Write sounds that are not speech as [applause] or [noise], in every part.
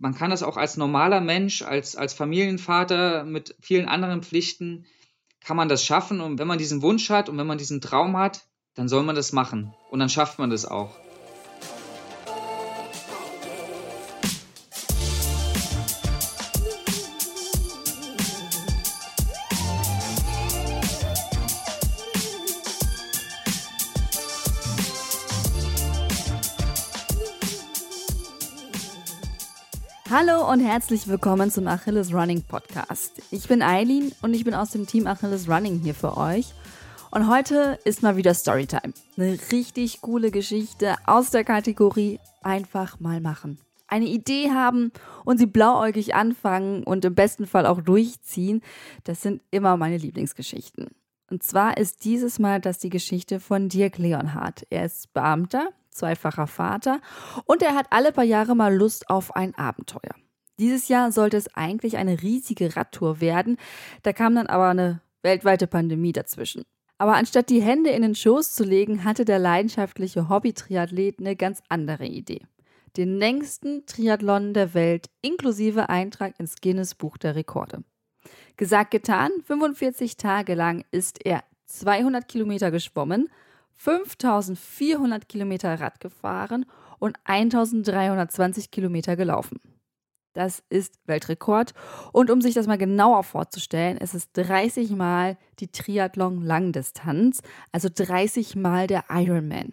Man kann das auch als normaler Mensch, als, als Familienvater mit vielen anderen Pflichten, kann man das schaffen. Und wenn man diesen Wunsch hat und wenn man diesen Traum hat, dann soll man das machen. Und dann schafft man das auch. Hallo und herzlich willkommen zum Achilles Running Podcast. Ich bin Eileen und ich bin aus dem Team Achilles Running hier für euch. Und heute ist mal wieder Storytime. Eine richtig coole Geschichte aus der Kategorie einfach mal machen. Eine Idee haben und sie blauäugig anfangen und im besten Fall auch durchziehen, das sind immer meine Lieblingsgeschichten. Und zwar ist dieses Mal das die Geschichte von Dirk Leonhardt. Er ist Beamter zweifacher Vater und er hat alle paar Jahre mal Lust auf ein Abenteuer. Dieses Jahr sollte es eigentlich eine riesige Radtour werden, da kam dann aber eine weltweite Pandemie dazwischen. Aber anstatt die Hände in den Schoß zu legen, hatte der leidenschaftliche Hobby-Triathlet eine ganz andere Idee. Den längsten Triathlon der Welt inklusive Eintrag ins Guinness Buch der Rekorde. Gesagt, getan, 45 Tage lang ist er 200 Kilometer geschwommen, 5400 Kilometer Rad gefahren und 1320 Kilometer gelaufen. Das ist Weltrekord. Und um sich das mal genauer vorzustellen, ist es 30 Mal die Triathlon-Langdistanz, also 30 Mal der Ironman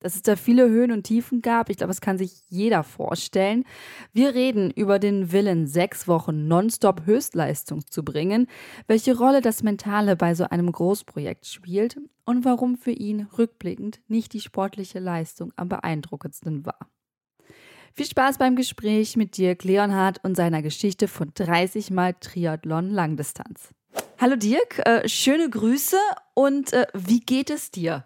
dass es da viele Höhen und Tiefen gab. Ich glaube, das kann sich jeder vorstellen. Wir reden über den Willen, sechs Wochen nonstop Höchstleistung zu bringen, welche Rolle das Mentale bei so einem Großprojekt spielt und warum für ihn rückblickend nicht die sportliche Leistung am beeindruckendsten war. Viel Spaß beim Gespräch mit Dirk Leonhardt und seiner Geschichte von 30 Mal Triathlon Langdistanz. Hallo Dirk, äh, schöne Grüße und äh, wie geht es dir?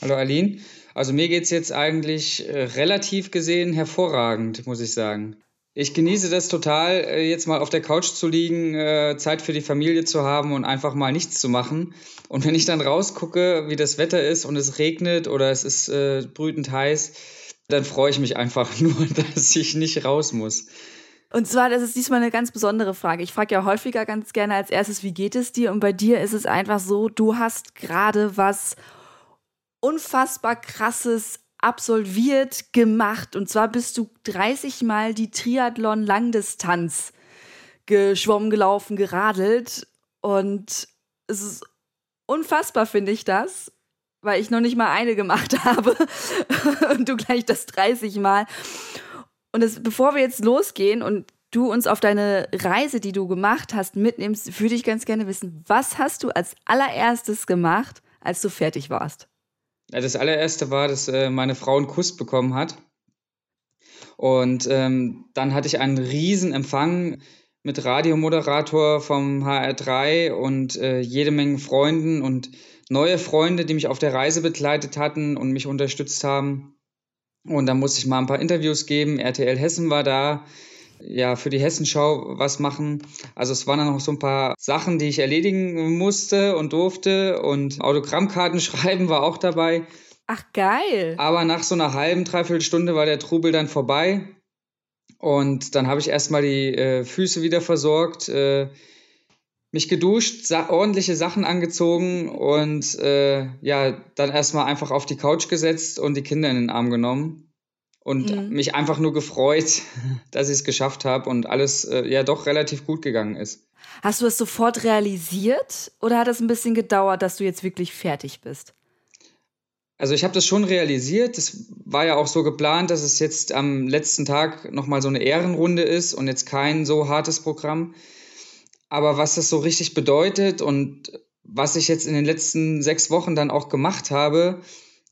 Hallo Aline. Also mir geht es jetzt eigentlich äh, relativ gesehen hervorragend, muss ich sagen. Ich genieße das total, äh, jetzt mal auf der Couch zu liegen, äh, Zeit für die Familie zu haben und einfach mal nichts zu machen. Und wenn ich dann rausgucke, wie das Wetter ist und es regnet oder es ist äh, brütend heiß, dann freue ich mich einfach [laughs] nur, dass ich nicht raus muss. Und zwar, das ist diesmal eine ganz besondere Frage. Ich frage ja häufiger ganz gerne als erstes, wie geht es dir? Und bei dir ist es einfach so, du hast gerade was unfassbar krasses absolviert, gemacht. Und zwar bist du 30 Mal die Triathlon-Langdistanz geschwommen, gelaufen, geradelt. Und es ist unfassbar, finde ich das, weil ich noch nicht mal eine gemacht [laughs] habe. und du gleich das 30 Mal. Und das, bevor wir jetzt losgehen und du uns auf deine Reise, die du gemacht hast, mitnimmst, würde ich ganz gerne wissen, was hast du als allererstes gemacht, als du fertig warst? Das allererste war, dass äh, meine Frau einen Kuss bekommen hat. Und ähm, dann hatte ich einen riesen Empfang mit Radiomoderator vom HR3 und äh, jede Menge Freunden und neue Freunde, die mich auf der Reise begleitet hatten und mich unterstützt haben. Und dann musste ich mal ein paar Interviews geben. RTL Hessen war da ja, für die Hessenschau was machen. Also es waren dann noch so ein paar Sachen, die ich erledigen musste und durfte und Autogrammkarten [laughs] schreiben war auch dabei. Ach geil. Aber nach so einer halben, dreiviertel Stunde war der Trubel dann vorbei und dann habe ich erstmal die äh, Füße wieder versorgt, äh, mich geduscht, sa ordentliche Sachen angezogen und äh, ja, dann erstmal einfach auf die Couch gesetzt und die Kinder in den Arm genommen und mhm. mich einfach nur gefreut, [laughs] dass ich es geschafft habe und alles äh, ja doch relativ gut gegangen ist. Hast du es sofort realisiert oder hat es ein bisschen gedauert, dass du jetzt wirklich fertig bist? Also ich habe das schon realisiert. Es war ja auch so geplant, dass es jetzt am letzten Tag nochmal so eine Ehrenrunde ist und jetzt kein so hartes Programm. Aber was das so richtig bedeutet und was ich jetzt in den letzten sechs Wochen dann auch gemacht habe,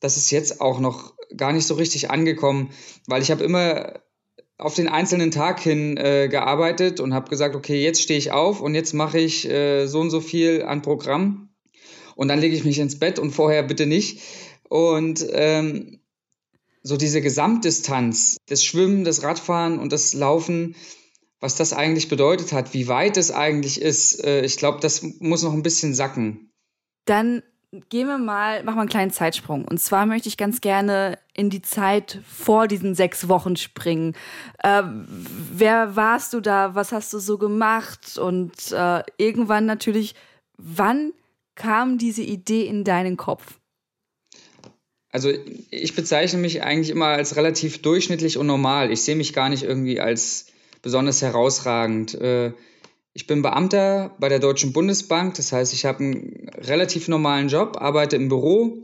das ist jetzt auch noch gar nicht so richtig angekommen, weil ich habe immer auf den einzelnen Tag hin äh, gearbeitet und habe gesagt, okay, jetzt stehe ich auf und jetzt mache ich äh, so und so viel an Programm und dann lege ich mich ins Bett und vorher bitte nicht. Und ähm, so diese Gesamtdistanz, das Schwimmen, das Radfahren und das Laufen, was das eigentlich bedeutet hat, wie weit es eigentlich ist, äh, ich glaube, das muss noch ein bisschen sacken. Dann gehen wir mal, machen wir einen kleinen Zeitsprung. Und zwar möchte ich ganz gerne in die Zeit vor diesen sechs Wochen springen. Äh, wer warst du da? Was hast du so gemacht? Und äh, irgendwann natürlich, wann kam diese Idee in deinen Kopf? Also ich bezeichne mich eigentlich immer als relativ durchschnittlich und normal. Ich sehe mich gar nicht irgendwie als besonders herausragend. Äh, ich bin Beamter bei der Deutschen Bundesbank, das heißt, ich habe einen relativ normalen Job, arbeite im Büro,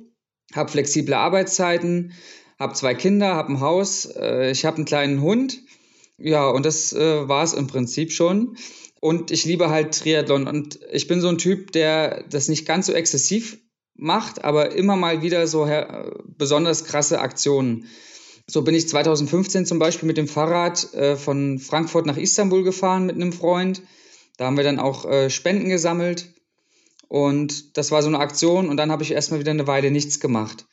habe flexible Arbeitszeiten, habe zwei Kinder, habe ein Haus, äh, ich habe einen kleinen Hund. Ja, und das äh, war es im Prinzip schon. Und ich liebe halt Triathlon. Und ich bin so ein Typ, der das nicht ganz so exzessiv macht, aber immer mal wieder so besonders krasse Aktionen. So bin ich 2015 zum Beispiel mit dem Fahrrad äh, von Frankfurt nach Istanbul gefahren mit einem Freund. Da haben wir dann auch äh, Spenden gesammelt. Und das war so eine Aktion. Und dann habe ich erstmal wieder eine Weile nichts gemacht.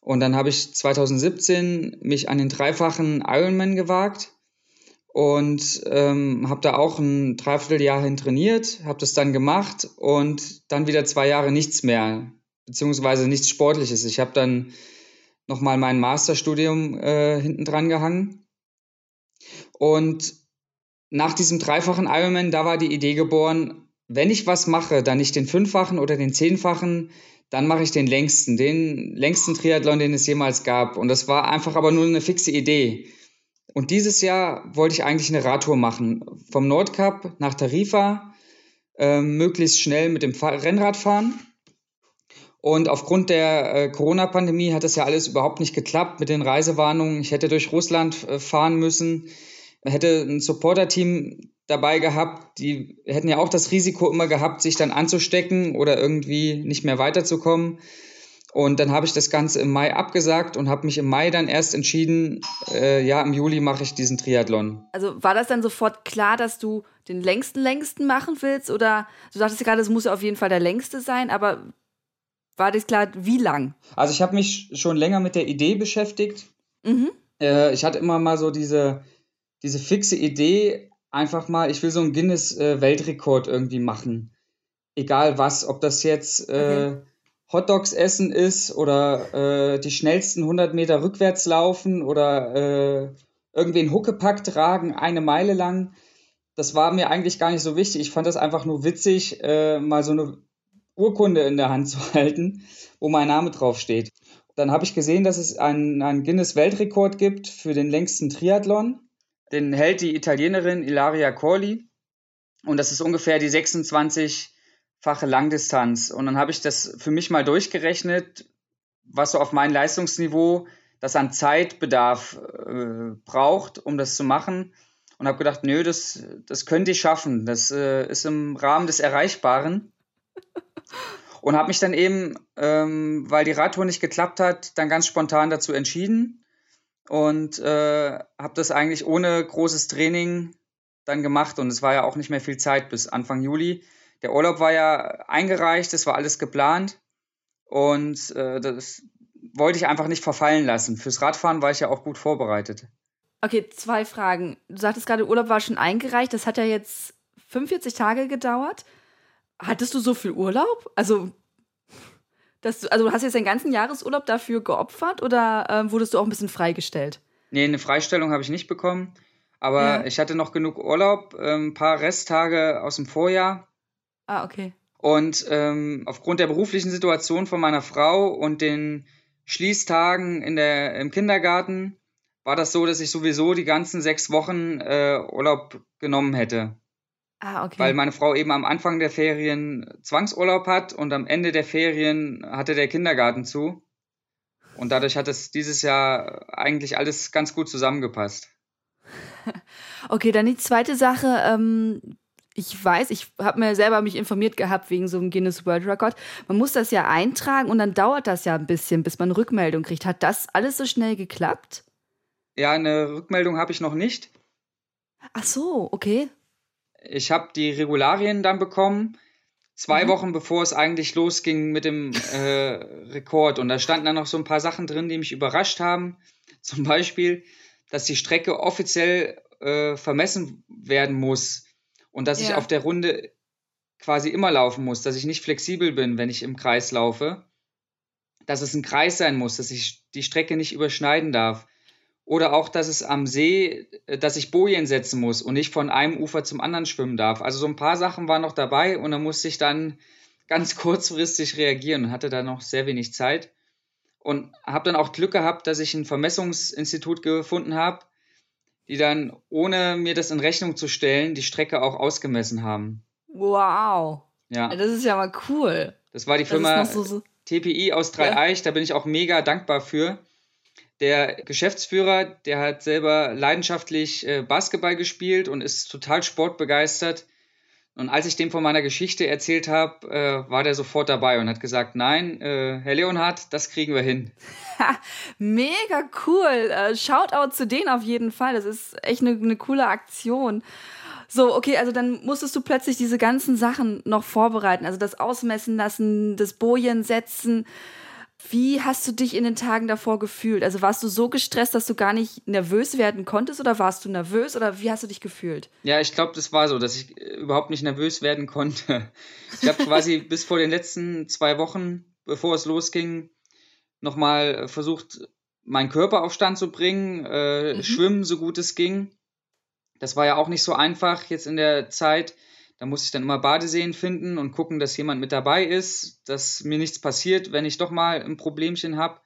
Und dann habe ich 2017 mich an den dreifachen Ironman gewagt und ähm, habe da auch ein Dreivierteljahr hin trainiert, habe das dann gemacht und dann wieder zwei Jahre nichts mehr, beziehungsweise nichts Sportliches. Ich habe dann nochmal mein Masterstudium äh, hinten dran gehangen und nach diesem dreifachen Ironman, da war die Idee geboren, wenn ich was mache, dann nicht den fünffachen oder den zehnfachen, dann mache ich den längsten, den längsten Triathlon, den es jemals gab. Und das war einfach aber nur eine fixe Idee. Und dieses Jahr wollte ich eigentlich eine Radtour machen. Vom Nordkap nach Tarifa, äh, möglichst schnell mit dem Rennrad fahren. Und aufgrund der äh, Corona-Pandemie hat das ja alles überhaupt nicht geklappt mit den Reisewarnungen. Ich hätte durch Russland äh, fahren müssen, hätte ein Supporter-Team dabei gehabt, die hätten ja auch das Risiko immer gehabt, sich dann anzustecken oder irgendwie nicht mehr weiterzukommen. Und dann habe ich das Ganze im Mai abgesagt und habe mich im Mai dann erst entschieden, äh, ja, im Juli mache ich diesen Triathlon. Also war das dann sofort klar, dass du den längsten, längsten machen willst? Oder du sagtest ja gerade, es muss ja auf jeden Fall der längste sein, aber war das klar, wie lang? Also ich habe mich schon länger mit der Idee beschäftigt. Mhm. Äh, ich hatte immer mal so diese, diese fixe Idee, einfach mal, ich will so einen Guinness-Weltrekord äh, irgendwie machen. Egal was, ob das jetzt äh, okay. Hotdogs essen ist oder äh, die schnellsten 100 Meter rückwärts laufen oder äh, irgendwie einen Huckepack tragen, eine Meile lang. Das war mir eigentlich gar nicht so wichtig. Ich fand das einfach nur witzig, äh, mal so eine Urkunde in der Hand [laughs] zu halten, wo mein Name draufsteht. Dann habe ich gesehen, dass es einen, einen Guinness-Weltrekord gibt für den längsten Triathlon. Den hält die Italienerin Ilaria Corli. Und das ist ungefähr die 26-fache Langdistanz. Und dann habe ich das für mich mal durchgerechnet, was so auf mein Leistungsniveau das an Zeitbedarf äh, braucht, um das zu machen. Und habe gedacht, nö, das, das könnte ich schaffen. Das äh, ist im Rahmen des Erreichbaren. [laughs] Und habe mich dann eben, ähm, weil die Radtour nicht geklappt hat, dann ganz spontan dazu entschieden und äh, habe das eigentlich ohne großes Training dann gemacht und es war ja auch nicht mehr viel Zeit bis Anfang Juli. Der Urlaub war ja eingereicht, es war alles geplant und äh, das wollte ich einfach nicht verfallen lassen. Fürs Radfahren war ich ja auch gut vorbereitet. Okay, zwei Fragen. Du sagtest gerade, Urlaub war schon eingereicht. Das hat ja jetzt 45 Tage gedauert. Hattest du so viel Urlaub? Also dass du, also hast du jetzt deinen ganzen Jahresurlaub dafür geopfert oder äh, wurdest du auch ein bisschen freigestellt? Nee, eine Freistellung habe ich nicht bekommen. Aber ja. ich hatte noch genug Urlaub, äh, ein paar Resttage aus dem Vorjahr. Ah, okay. Und ähm, aufgrund der beruflichen Situation von meiner Frau und den Schließtagen in der, im Kindergarten war das so, dass ich sowieso die ganzen sechs Wochen äh, Urlaub genommen hätte. Ah, okay. Weil meine Frau eben am Anfang der Ferien Zwangsurlaub hat und am Ende der Ferien hatte der Kindergarten zu. Und dadurch hat es dieses Jahr eigentlich alles ganz gut zusammengepasst. [laughs] Okay, dann die zweite Sache. Ähm, ich weiß, ich habe mir selber mich informiert gehabt wegen so einem Guinness World Record. Man muss das ja eintragen und dann dauert das ja ein bisschen, bis man Rückmeldung kriegt. Hat das alles so schnell geklappt? Ja, eine Rückmeldung habe ich noch nicht. Ach so, okay ich habe die Regularien dann bekommen, zwei mhm. Wochen bevor es eigentlich losging mit dem äh, Rekord. Und da standen dann noch so ein paar Sachen drin, die mich überrascht haben. [laughs] Zum Beispiel, dass die Strecke offiziell äh, vermessen werden muss und dass ja. ich auf der Runde quasi immer laufen muss, dass ich nicht flexibel bin, wenn ich im Kreis laufe. dass es ein Kreis sein muss, dass ich die Strecke nicht überschneiden darf. Oder auch, dass es am See, äh, dass ich Bojen setzen muss und nicht von einem Ufer zum anderen schwimmen darf. Also so ein paar Sachen waren noch dabei und da musste ich dann [laughs] ganz kurzfristig reagieren und hatte da noch sehr wenig Zeit. Und habe dann auch Glück gehabt, dass ich ein Vermessungsinstitut gefunden habe, die dann, ohne mir das in Rechnung zu stellen, die Strecke auch ausgemessen haben. Wow. Ja. Das ist ja mal cool. Das war die Firma so, so TPI aus Dreieich, ja. da bin ich auch mega dankbar für. Der Geschäftsführer, der hat selber leidenschaftlich äh, Basketball gespielt und ist total sportbegeistert. Und als ich dem von meiner Geschichte erzählt habe, äh, war der sofort dabei und hat gesagt, nein, äh, Herr Leonhard, das kriegen wir hin. [laughs] Mega cool. Äh, Shoutout zu denen auf jeden Fall. Das ist echt eine, eine coole Aktion. So, okay, also dann musstest du plötzlich diese ganzen Sachen noch vorbereiten. Also das Ausmessen lassen, das Bojen setzen. Wie hast du dich in den Tagen davor gefühlt? Also warst du so gestresst, dass du gar nicht nervös werden konntest oder warst du nervös oder wie hast du dich gefühlt? Ja, ich glaube, das war so, dass ich äh, überhaupt nicht nervös werden konnte. [laughs] Ich habe quasi bis vor den letzten zwei Wochen, bevor es losging, nochmal äh, versucht, meinen Körper auf Stand zu bringen, äh, mhm. schwimmen so gut es ging. Das war ja auch nicht so einfach jetzt in der Zeit. Da muss ich dann immer Badeseen finden und gucken, dass jemand mit dabei ist, dass mir nichts passiert, wenn ich doch mal ein Problemchen habe.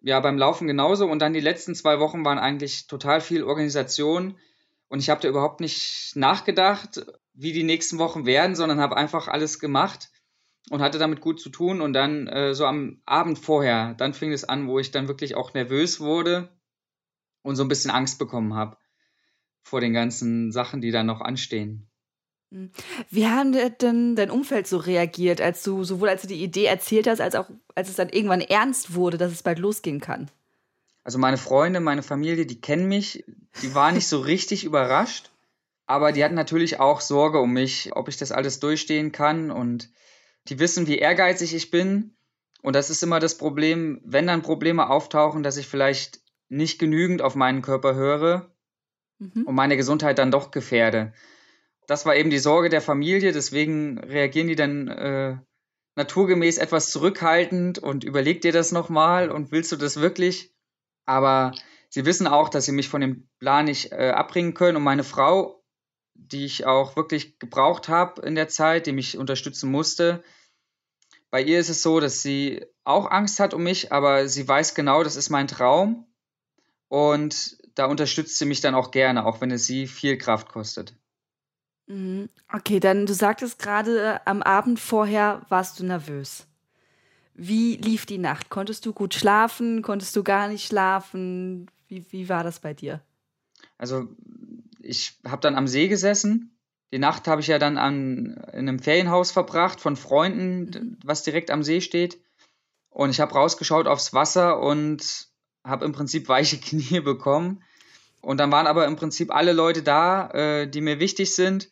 Ja, beim Laufen genauso. Und dann die letzten zwei Wochen waren eigentlich total viel Organisation. Und ich habe da überhaupt nicht nachgedacht, wie die nächsten Wochen werden, sondern habe einfach alles gemacht und hatte damit gut zu tun. Und dann äh, so am Abend vorher, dann fing es an, wo ich dann wirklich auch nervös wurde und so ein bisschen Angst bekommen habe vor den ganzen Sachen, die da noch anstehen. Hm. Wie haben denn dein Umfeld so reagiert, als du, sowohl als du die Idee erzählt hast, als auch als es dann irgendwann ernst wurde, dass es bald losgehen kann? Also meine Freunde, meine Familie, die kennen mich, die waren nicht so [laughs] richtig überrascht, aber die hatten natürlich auch Sorge um mich, ob ich das alles durchstehen kann und die wissen, wie ehrgeizig ich bin. Und das ist immer das Problem, wenn dann Probleme auftauchen, dass ich vielleicht nicht genügend auf meinen Körper höre mhm. und meine Gesundheit dann doch gefährde das war eben die Sorge der Familie, deswegen reagieren die dann äh, naturgemäß etwas zurückhaltend und überleg dir das nochmal und willst du das wirklich? Aber sie wissen auch, dass sie mich von dem Plan nicht äh, abbringen können und meine Frau, die ich auch wirklich gebraucht habe in der Zeit, die mich unterstützen musste, bei ihr ist es so, dass sie auch Angst hat um mich, aber sie weiß genau, das ist mein Traum und da unterstützt sie mich dann auch gerne, auch wenn es sie viel Kraft kostet. Mhm. Okay, dann du sagtest gerade, am Abend vorher warst du nervös. Wie lief die Nacht? Konntest du gut schlafen? Konntest du gar nicht schlafen? Wie, wie war das bei dir? Also, ich habe dann am See gesessen. Die Nacht habe ich ja dann an, in einem Ferienhaus verbracht von Freunden, mhm. was direkt am See steht. Und ich habe rausgeschaut aufs Wasser und habe im Prinzip weiche [laughs] Knie bekommen. Und dann waren aber im Prinzip alle Leute da, äh, die mir wichtig sind.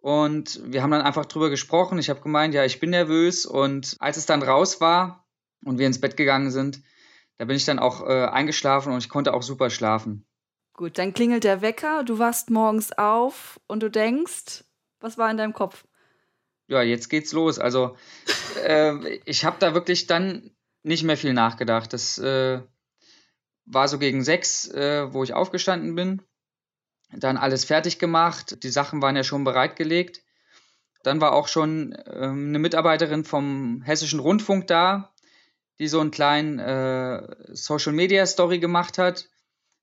Und wir haben dann einfach drüber gesprochen. Ich habe gemeint, ja, ich bin nervös. Und als es dann raus war und wir ins Bett gegangen sind, da bin ich dann auch äh, eingeschlafen und ich konnte auch super schlafen. Gut, dann klingelt der Wecker, du wachst morgens auf und du denkst, was war in deinem Kopf? Ja, jetzt geht's los. Also äh, ich habe da wirklich dann nicht mehr viel nachgedacht. Das äh, war so gegen sechs, äh, wo ich aufgestanden bin dann alles fertig gemacht. Die Sachen waren ja schon bereitgelegt. Dann war auch schon ähm, eine Mitarbeiterin vom Hessischen Rundfunk da, die so einen kleinen äh, Social Media Story gemacht hat.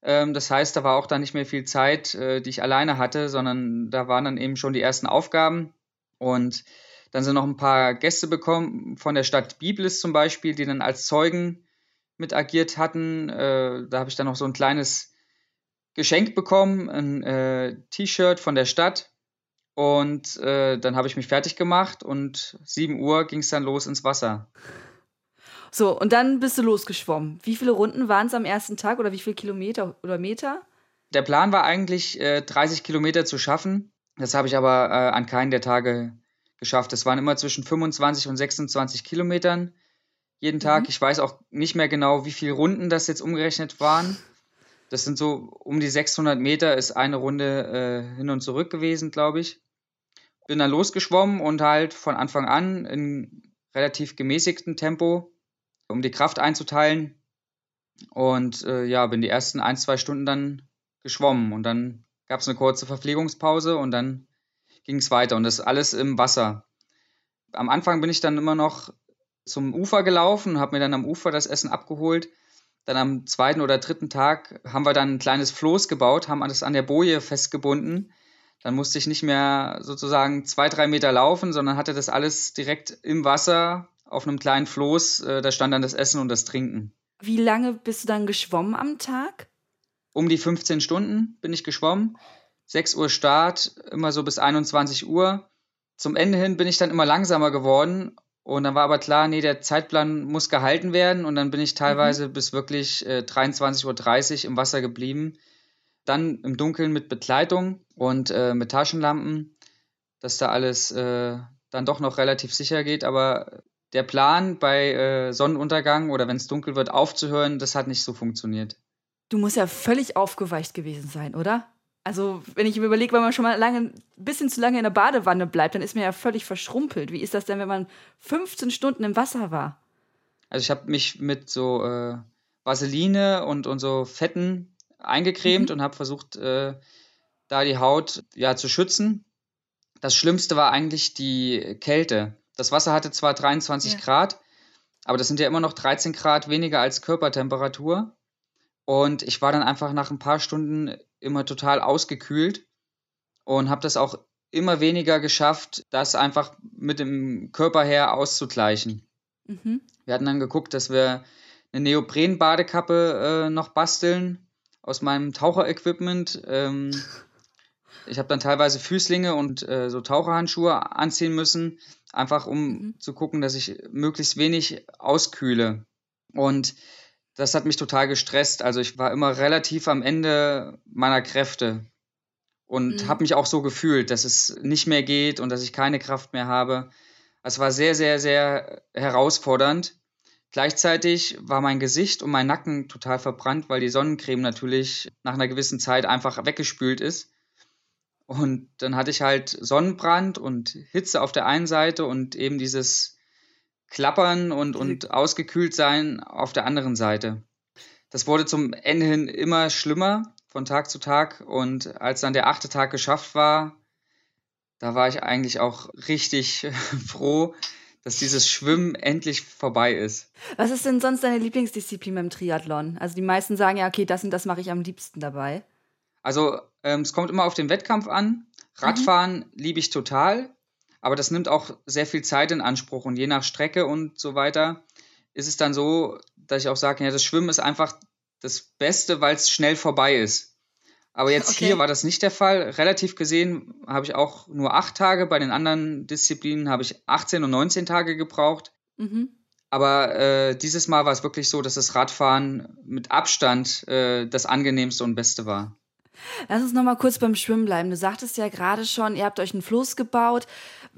Ähm, das heißt, da war auch dann nicht mehr viel Zeit, äh, die ich alleine hatte, sondern da waren dann eben schon die ersten Aufgaben. Und dann sind noch ein paar Gäste bekommen von der Stadt Biblis zum Beispiel, die dann als Zeugen mit agiert hatten. Äh, da habe ich dann noch so ein kleines geschenkt bekommen, ein äh, T-Shirt von der Stadt. Und äh, dann habe ich mich fertig gemacht und 7 Uhr ging es dann los ins Wasser. So, und dann bist du losgeschwommen. Wie viele Runden waren es am ersten Tag oder wie viele Kilometer oder Meter? Der Plan war eigentlich, äh, 30 Kilometer zu schaffen. Das habe ich aber äh, an keinen der Tage geschafft. Es waren immer zwischen 25 und 26 Kilometern jeden Tag. Mhm. Ich weiß auch nicht mehr genau, wie viele Runden das jetzt umgerechnet waren. Das sind so um die 600 Meter, ist eine Runde äh, hin und zurück gewesen, glaube ich. Bin dann losgeschwommen und halt von Anfang an in relativ gemäßigtem Tempo um die Kraft einzuteilen. Und äh, ja, bin die ersten ein, zwei Stunden dann geschwommen und dann gab es eine kurze Verpflegungspause und dann ging es weiter und das alles im Wasser. Am Anfang bin ich dann immer noch zum Ufer gelaufen, habe mir dann am Ufer das Essen abgeholt. Dann am zweiten oder dritten Tag haben wir dann ein kleines Floß gebaut, haben das an der Boje festgebunden. Dann musste ich nicht mehr sozusagen zwei, drei Meter laufen, sondern hatte das alles direkt im Wasser auf einem kleinen Floß. Äh, da stand dann das Essen und das Trinken. Wie lange bist du dann geschwommen am Tag? Um die 15 Stunden bin ich geschwommen. 6 Uhr Start, immer so bis 21 Uhr. Zum Ende hin bin ich dann immer langsamer geworden und dann war aber klar, nee, der Zeitplan muss gehalten werden. Und dann bin ich teilweise mhm. bis wirklich äh, 23.30 Uhr im Wasser geblieben. Dann im Dunkeln mit Begleitung und äh, mit Taschenlampen, dass da alles äh, dann doch noch relativ sicher geht. Aber der Plan bei äh, Sonnenuntergang oder wenn es dunkel wird aufzuhören, das hat nicht so funktioniert. Du musst ja völlig aufgeweicht gewesen sein, oder? Also, wenn ich mir überlege, wenn man schon mal lange, ein bisschen zu lange in der Badewanne bleibt, dann ist man ja völlig verschrumpelt. Wie ist das denn, wenn man 15 Stunden im Wasser war? Also, ich habe mich mit so äh, Vaseline und, und so Fetten eingecremt mhm. und habe versucht, äh, da die Haut ja zu schützen. Das Schlimmste war eigentlich die Kälte. Das Wasser hatte zwar 23 ja. Grad, aber das sind ja immer noch 13 Grad weniger als Körpertemperatur. Und ich war dann einfach nach ein paar Stunden immer total ausgekühlt und habe das auch immer weniger geschafft, das einfach mit dem Körper her auszugleichen. Mhm. Wir hatten dann geguckt, dass wir eine Neopren-Badekappe äh, noch basteln aus meinem Taucherequipment. Ähm, [laughs] ich habe dann teilweise Füßlinge und äh, so Taucherhandschuhe anziehen müssen, einfach um mhm. zu gucken, dass ich möglichst wenig auskühle. Und das hat mich total gestresst. Also ich war immer relativ am Ende meiner Kräfte und mhm. habe mich auch so gefühlt, dass es nicht mehr geht und dass ich keine Kraft mehr habe. Es war sehr, sehr, sehr herausfordernd. Gleichzeitig war mein Gesicht und mein Nacken total verbrannt, weil die Sonnencreme natürlich nach einer gewissen Zeit einfach weggespült ist. Und dann hatte ich halt Sonnenbrand und Hitze auf der einen Seite und eben dieses Klappern und, und ausgekühlt sein auf der anderen Seite. Das wurde zum Ende hin immer schlimmer von Tag zu Tag und als dann der achte Tag geschafft war, da war ich eigentlich auch richtig [laughs] froh, dass dieses Schwimmen endlich vorbei ist. Was ist denn sonst deine Lieblingsdisziplin beim Triathlon? Also die meisten sagen ja, okay, das und das mache ich am liebsten dabei. Also ähm, es kommt immer auf den Wettkampf an. Radfahren mhm. liebe ich total. Aber das nimmt auch sehr viel Zeit in Anspruch und je nach Strecke und so weiter ist es dann so, dass ich auch sage, ja, das Schwimmen ist einfach das Beste, weil es schnell vorbei ist. Aber jetzt okay. hier war das nicht der Fall. Relativ gesehen habe ich auch nur acht Tage. Bei den anderen Disziplinen habe ich 18 und 19 Tage gebraucht. Mhm. Aber äh, dieses Mal war es wirklich so, dass das Radfahren mit Abstand äh, das angenehmste und beste war. Lass uns noch mal kurz beim Schwimmen bleiben. Du sagtest ja gerade schon, ihr habt euch einen Fluss gebaut.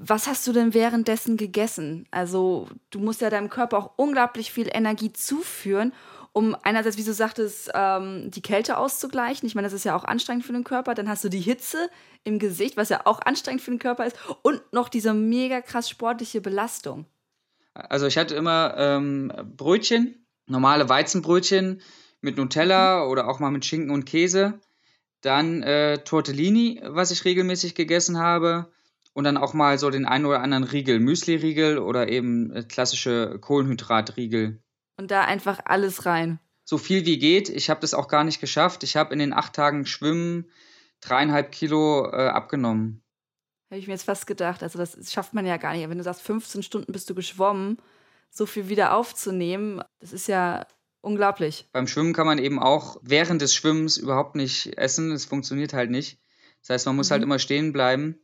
Was hast du denn währenddessen gegessen? Also, du musst ja deinem Körper auch unglaublich viel Energie zuführen, um einerseits, wie du sagtest, ähm, die Kälte auszugleichen. Ich meine, das ist ja auch anstrengend für den Körper. Dann hast du die Hitze im Gesicht, was ja auch anstrengend für den Körper ist. Und noch diese mega krass sportliche Belastung. Also, ich hatte immer ähm, Brötchen, normale Weizenbrötchen mit Nutella mhm. oder auch mal mit Schinken und Käse. Dann äh, Tortellini, was ich regelmäßig gegessen habe. Und dann auch mal so den einen oder anderen Riegel, Müsli-Riegel oder eben äh, klassische Kohlenhydratriegel. Und da einfach alles rein. So viel wie geht. Ich habe das auch gar nicht geschafft. Ich habe in den acht Tagen Schwimmen dreieinhalb Kilo äh, abgenommen. Habe ich mir jetzt fast gedacht. Also das schafft man ja gar nicht. Wenn du sagst, 15 Stunden bist du geschwommen, so viel wieder aufzunehmen, das ist ja unglaublich. Beim Schwimmen kann man eben auch während des Schwimmens überhaupt nicht essen. Es funktioniert halt nicht. Das heißt, man muss halt mhm. halt immer stehen bleiben.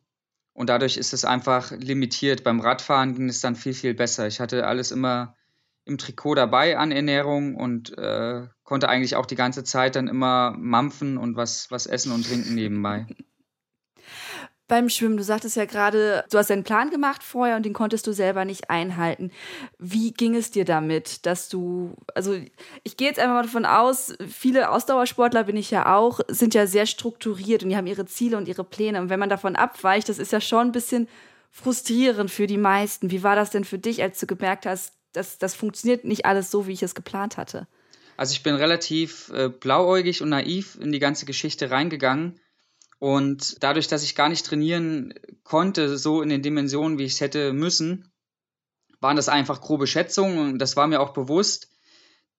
Und dadurch ist es einfach limitiert. Beim Radfahren ging es dann viel, viel besser. Ich hatte alles immer im Trikot dabei an Ernährung und äh, konnte eigentlich auch die ganze Zeit dann immer mampfen und was, was essen und trinken nebenbei. [laughs] beim Schwimmen? Du sagtest ja gerade, du hast einen Plan gemacht vorher und den konntest du selber nicht einhalten. Wie ging es dir damit, dass du, also ich gehe jetzt einfach mal davon aus, viele Ausdauersportler bin ich ja auch, sind ja sehr strukturiert und die haben ihre Ziele und ihre Pläne. Und wenn man davon abweicht, das ist ja schon ein bisschen frustrierend für die meisten. Wie war das denn für dich, als du gemerkt hast, das, das funktioniert nicht alles so, wie ich es geplant hatte. Also ich bin relativ äh, blauäugig und naiv in die ganze Geschichte reingegangen. Und dadurch, dass ich gar nicht trainieren konnte, so in den Dimensionen, wie ich es hätte müssen, waren das einfach grobe Schätzungen. Und das war mir auch bewusst,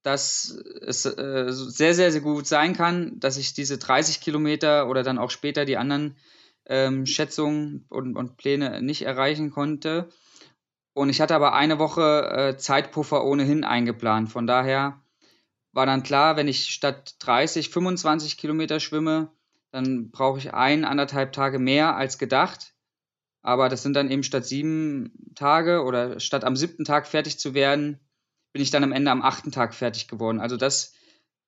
dass es äh, sehr, sehr, sehr gut sein kann, dass ich diese 30 Kilometer oder dann auch später die anderen ähm, Schätzungen und, und, Pläne nicht erreichen konnte. Und ich hatte aber eine Woche äh, Zeitpuffer ohnehin eingeplant. Von daher war dann klar, wenn ich statt 30, 25 Kilometer schwimme, dann brauche ich ein, anderthalb Tage mehr als gedacht. Aber das sind dann eben statt sieben Tage oder statt am siebten Tag fertig zu werden, bin ich dann am Ende am achten Tag fertig geworden. Also das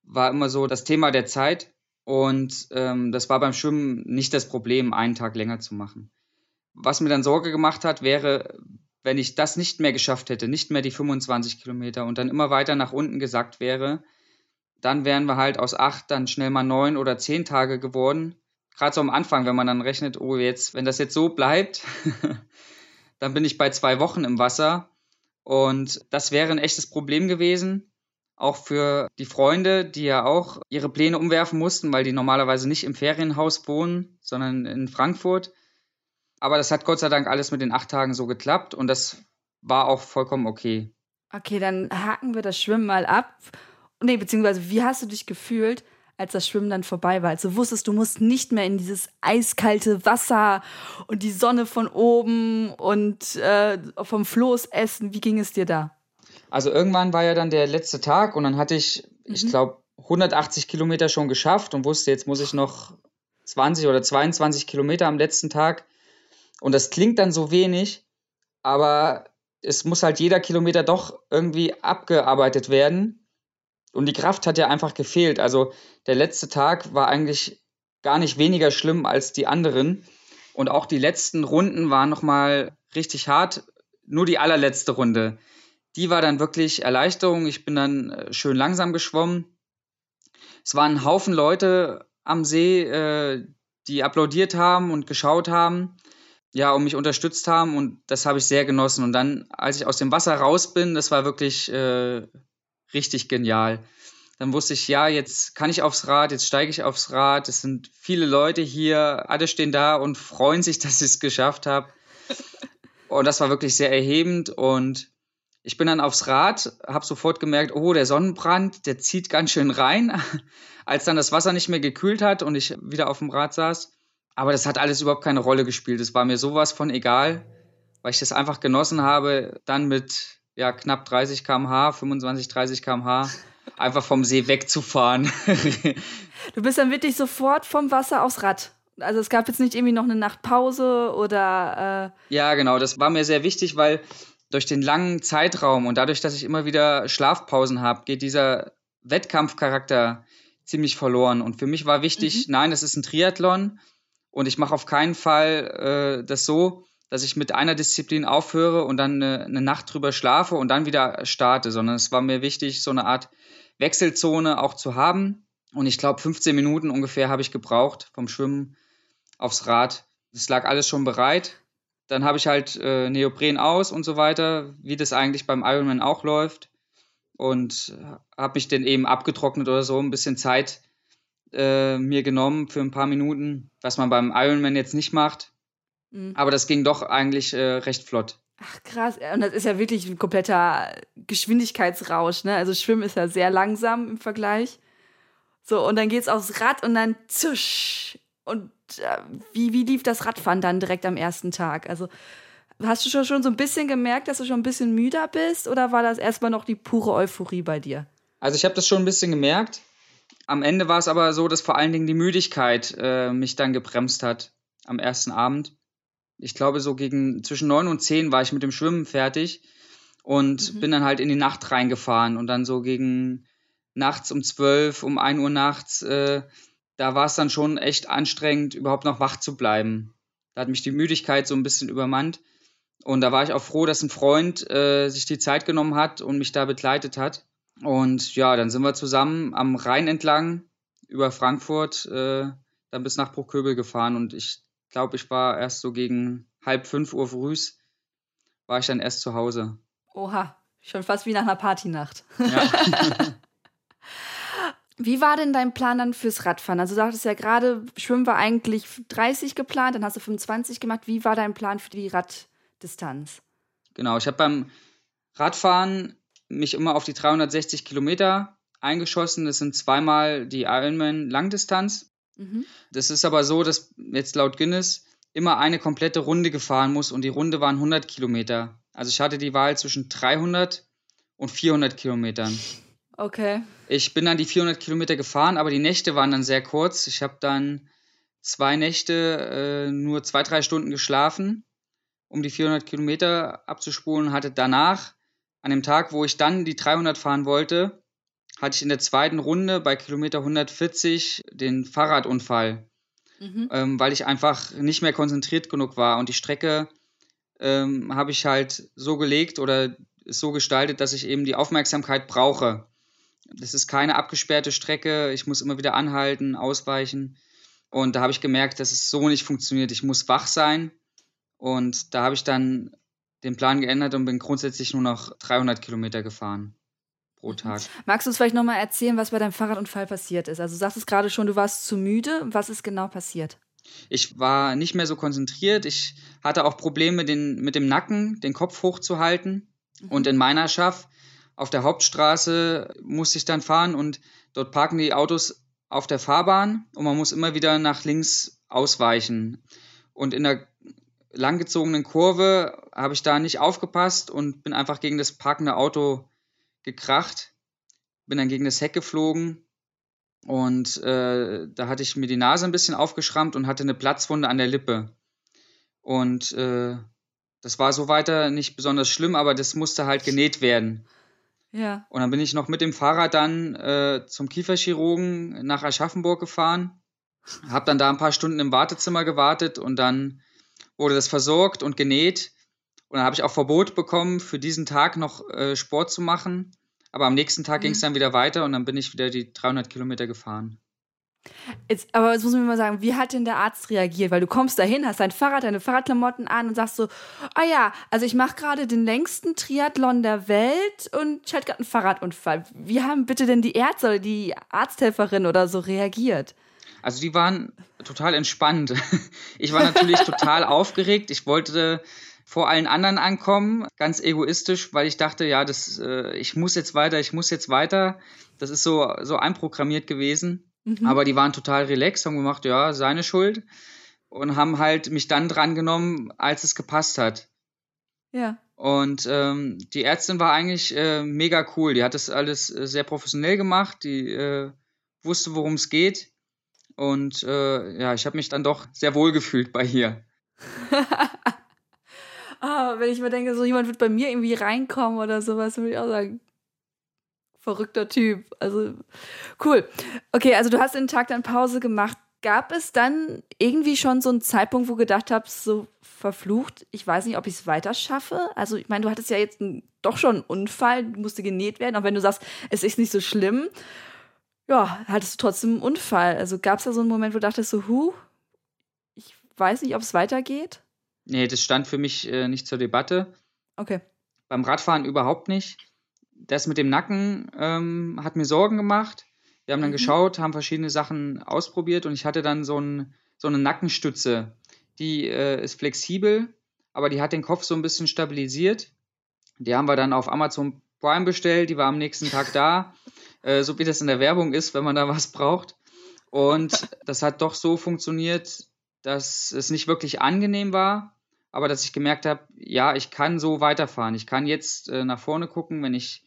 war immer so das Thema der Zeit. Und ähm, das war beim Schwimmen nicht das Problem, einen Tag länger zu machen. Was mir dann Sorge gemacht hat, wäre, wenn ich das nicht mehr geschafft hätte, nicht mehr die 25 Kilometer und dann immer weiter nach unten gesackt wäre, dann wären wir halt aus acht dann schnell mal neun oder zehn Tage geworden. Gerade so am Anfang, wenn man dann rechnet, oh jetzt, wenn das jetzt so bleibt, [laughs] dann bin ich bei zwei Wochen im Wasser. Und das wäre ein echtes Problem gewesen. Auch für die Freunde, die ja auch ihre Pläne umwerfen mussten, weil die normalerweise nicht im Ferienhaus wohnen, sondern in Frankfurt. Aber das hat Gott sei Dank alles mit den acht Tagen so geklappt und das war auch vollkommen okay. Okay, dann haken wir das Schwimmen mal ab nee, beziehungsweise wie hast du dich gefühlt, als das Schwimmen dann vorbei war? Als du wusstest, du musst nicht mehr in dieses eiskalte Wasser und die Sonne von oben und äh, vom Floß essen. Wie ging es dir da? Also irgendwann war ja dann der letzte Tag und dann hatte ich, mhm. ich glaube, 180 Kilometer schon geschafft und wusste, jetzt muss ich noch 20 oder 22 Kilometer am letzten Tag. Und das klingt dann so wenig, aber es muss halt jeder Kilometer doch irgendwie abgearbeitet werden. Und die Kraft hat ja einfach gefehlt. Also der letzte Tag war eigentlich gar nicht weniger schlimm als die anderen. Und auch die letzten Runden waren nochmal richtig hart. Nur die allerletzte Runde. Die war dann wirklich Erleichterung. Ich bin dann äh, schön langsam geschwommen. Es waren ein Haufen Leute am See, äh, die applaudiert haben und geschaut haben, ja, und mich unterstützt haben. Und das habe ich sehr genossen. Und dann, als ich aus dem Wasser raus bin, das war wirklich äh, richtig genial. Dann wusste ich, ja, jetzt kann ich aufs Rad, jetzt steige ich aufs Rad. Es sind viele Leute hier, alle stehen da und freuen sich, [laughs] dass ich es geschafft habe. Und das war wirklich sehr erhebend. Und ich bin dann aufs Rad, habe sofort gemerkt, oh, der Sonnenbrand, der zieht ganz schön rein. [laughs] Als dann das Wasser nicht mehr gekühlt hat und ich wieder auf dem Rad saß. Aber das hat alles überhaupt keine Rolle gespielt. Es war mir sowas von egal, weil ich das einfach genossen habe, dann mit ja, knapp 30 km/h, 25, 30 km/h, einfach vom See wegzufahren. [laughs] du bist dann wirklich sofort vom Wasser aufs Rad. Also es gab jetzt nicht irgendwie noch eine Nachtpause oder. Äh ja, genau, das war mir sehr wichtig, weil durch den langen Zeitraum und dadurch, dass ich immer wieder Schlafpausen habe, geht dieser Wettkampfcharakter ziemlich verloren. Und für mich war wichtig, mhm. nein, das ist ein Triathlon und ich mache auf keinen Fall äh, das so, dass ich mit einer Disziplin aufhöre und dann eine, eine, Nacht drüber schlafe und dann wieder starte, sondern es war mir wichtig, so eine Art Wechselzone auch zu haben. Und ich glaube, 15 Minuten ungefähr habe ich gebraucht vom Schwimmen aufs Rad. Es lag alles schon bereit. Dann habe ich halt äh, Neopren aus und so weiter, wie das eigentlich beim Ironman auch läuft. Und habe mich dann eben abgetrocknet oder so, ein bisschen Zeit äh, mir genommen für ein paar Minuten, was man beim Ironman jetzt nicht macht. Mhm. Aber das ging doch eigentlich äh, recht flott. Ach krass, und das ist ja wirklich ein kompletter Geschwindigkeitsrausch, ne? Also Schwimmen ist ja sehr langsam im Vergleich. So, und dann geht's aufs Rad und dann zusch. Und äh, wie, wie lief das Radfahren dann direkt am ersten Tag? Also hast du schon, schon so ein bisschen gemerkt, dass du schon ein bisschen müder bist oder war das erstmal noch die pure Euphorie bei dir? Also ich habe das schon ein bisschen gemerkt. Am Ende war es aber so, dass vor allen Dingen die Müdigkeit äh, mich dann gebremst hat am ersten Abend ich glaube, so gegen zwischen neun und zehn war ich mit dem Schwimmen fertig und mhm. bin dann halt in die Nacht reingefahren und dann so gegen nachts um zwölf, um ein Uhr nachts, äh, da war es dann schon echt anstrengend, überhaupt noch wach zu bleiben. Da hat mich die Müdigkeit so ein bisschen übermannt. Und da war ich auch froh, dass ein Freund äh, sich die Zeit genommen hat und mich da begleitet hat. Und ja, dann sind wir zusammen am Rhein entlang über Frankfurt äh, dann bis nach Bruchköbel gefahren. Und ich glaube, ich war erst so gegen halb fünf Uhr früh, war ich dann erst zu Hause. Oha. Schon fast wie nach einer Partynacht. Ja. [laughs] Wie war denn dein Plan dann fürs Radfahren? Also du sagtest ja gerade, Schwimmen war eigentlich 30 geplant, dann hast du 25 gemacht. Wie war dein Plan für die Raddistanz? Genau, ich habe beim Radfahren mich immer auf die 360 Kilometer eingeschossen. Das sind zweimal die Ironman Langdistanz. Mhm. Das ist aber so, dass jetzt laut Guinness immer eine komplette Runde gefahren muss und die Runde waren 100 Kilometer. Also ich hatte die Wahl zwischen 300 und 400 Kilometern. Okay. Ich bin dann die 400 Kilometer gefahren, aber die Nächte waren dann sehr kurz. Ich habe dann zwei Nächte äh, nur zwei, drei Stunden geschlafen, um die 400 Kilometer abzuspulen. Hatte danach, an dem Tag, wo ich dann die 300 fahren wollte, hatte ich in der zweiten Runde bei Kilometer 140 den Fahrradunfall, mhm. ähm, weil ich einfach nicht mehr konzentriert genug war. Und die Strecke ähm, habe ich halt so gelegt oder so gestaltet, dass ich eben die Aufmerksamkeit brauche. Das ist keine abgesperrte Strecke. Ich muss immer wieder anhalten, ausweichen. Und da habe ich gemerkt, dass es so nicht funktioniert. Ich muss wach sein. Und da habe ich dann den Plan geändert und bin grundsätzlich nur noch 300 Kilometer gefahren pro mhm. Tag. Magst du uns vielleicht nochmal erzählen, was bei deinem Fahrradunfall passiert ist? Also du sagst es gerade schon, du warst zu müde. Was ist genau passiert? Ich war nicht mehr so konzentriert. Ich hatte auch Probleme den, mit dem Nacken, den Kopf hochzuhalten. Mhm. Und in meiner Schaff auf der Hauptstraße musste ich dann fahren und dort parken die Autos auf der Fahrbahn und man muss immer wieder nach links ausweichen. Und in der langgezogenen Kurve habe ich da nicht aufgepasst und bin einfach gegen das parkende Auto gekracht, bin dann gegen das Heck geflogen und äh, da hatte ich mir die Nase ein bisschen aufgeschrammt und hatte eine Platzwunde an der Lippe. Und äh, das war so weiter nicht besonders schlimm, aber das musste halt genäht werden. Ja. Und dann bin ich noch mit dem Fahrrad dann äh, zum Kieferchirurgen nach Aschaffenburg gefahren, habe dann da ein paar Stunden im Wartezimmer gewartet und dann wurde das versorgt und genäht. Und dann habe ich auch Verbot bekommen, für diesen Tag noch äh, Sport zu machen. Aber am nächsten Tag mhm. ging es dann wieder weiter und dann bin ich wieder die 300 Kilometer gefahren. Jetzt, aber jetzt muss man mir mal sagen, wie hat denn der Arzt reagiert? Weil du kommst dahin, hast dein Fahrrad, deine Fahrradklamotten an und sagst so, ah oh ja, also ich mache gerade den längsten Triathlon der Welt und ich hatte gerade einen Fahrradunfall. Wie haben bitte denn die Ärzte oder die Arzthelferin oder so reagiert? Also die waren total entspannt. [laughs] Ich war natürlich total aufgeregt. Ich wollte vor allen anderen ankommen, ganz egoistisch, weil ich dachte, ja, das, äh, ich muss jetzt weiter, ich muss jetzt weiter. Das ist so, so einprogrammiert gewesen. Mhm. Aber die waren total relaxed, haben gemacht, ja, seine Schuld. Und haben halt mich dann drangenommen, als es gepasst hat. Ja. Und ähm, die Ärztin war eigentlich äh, mega cool. Die hat das alles äh, sehr professionell gemacht. Die äh, wusste, worum es geht. Und äh, ja, ich habe mich dann doch sehr wohl gefühlt bei ihr. [laughs] ah, wenn ich mir denke, so jemand wird bei mir irgendwie reinkommen oder sowas, würde ich auch sagen, verrückter Typ. Also cool. Okay, also du hast den Tag dann Pause gemacht. Gab es dann irgendwie schon so einen Zeitpunkt, wo du gedacht hast, so verflucht, ich weiß nicht, ob ich es weiter schaffe? Also ich meine, du hattest ja jetzt einen, doch schon einen Unfall, musste genäht werden, auch wenn du sagst, es ist nicht so schlimm. Ja, hattest du trotzdem einen Unfall. Also gab es da so einen Moment, wo du dachtest, so, hu, ich weiß nicht, ob es weitergeht? Nee, das stand für mich äh, nicht zur Debatte. Okay. Beim Radfahren überhaupt nicht das mit dem Nacken ähm, hat mir Sorgen gemacht. Wir haben dann mhm. geschaut, haben verschiedene Sachen ausprobiert und ich hatte dann so, ein, so eine Nackenstütze. Die äh, ist flexibel, aber die hat den Kopf so ein bisschen stabilisiert. Die haben wir dann auf Amazon Prime bestellt, die war am nächsten Tag da, [laughs] äh, so wie das in der Werbung ist, wenn man da was braucht. Und [laughs] das hat doch so funktioniert, dass es nicht wirklich angenehm war, aber dass ich gemerkt habe, ja, ich kann so weiterfahren. Ich kann jetzt äh, nach vorne gucken, wenn ich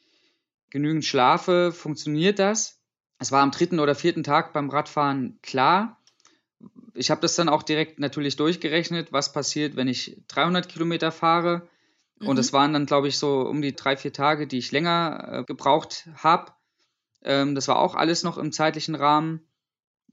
genügend schlafe, funktioniert das. Es war am dritten oder vierten Tag beim Radfahren klar. Ich habe das dann auch direkt natürlich durchgerechnet, was passiert, wenn ich 300 Kilometer fahre. Mhm. Und es waren dann, glaube ich, so um die drei, vier Tage, die ich länger äh, gebraucht habe. Ähm, das war auch alles noch im zeitlichen Rahmen,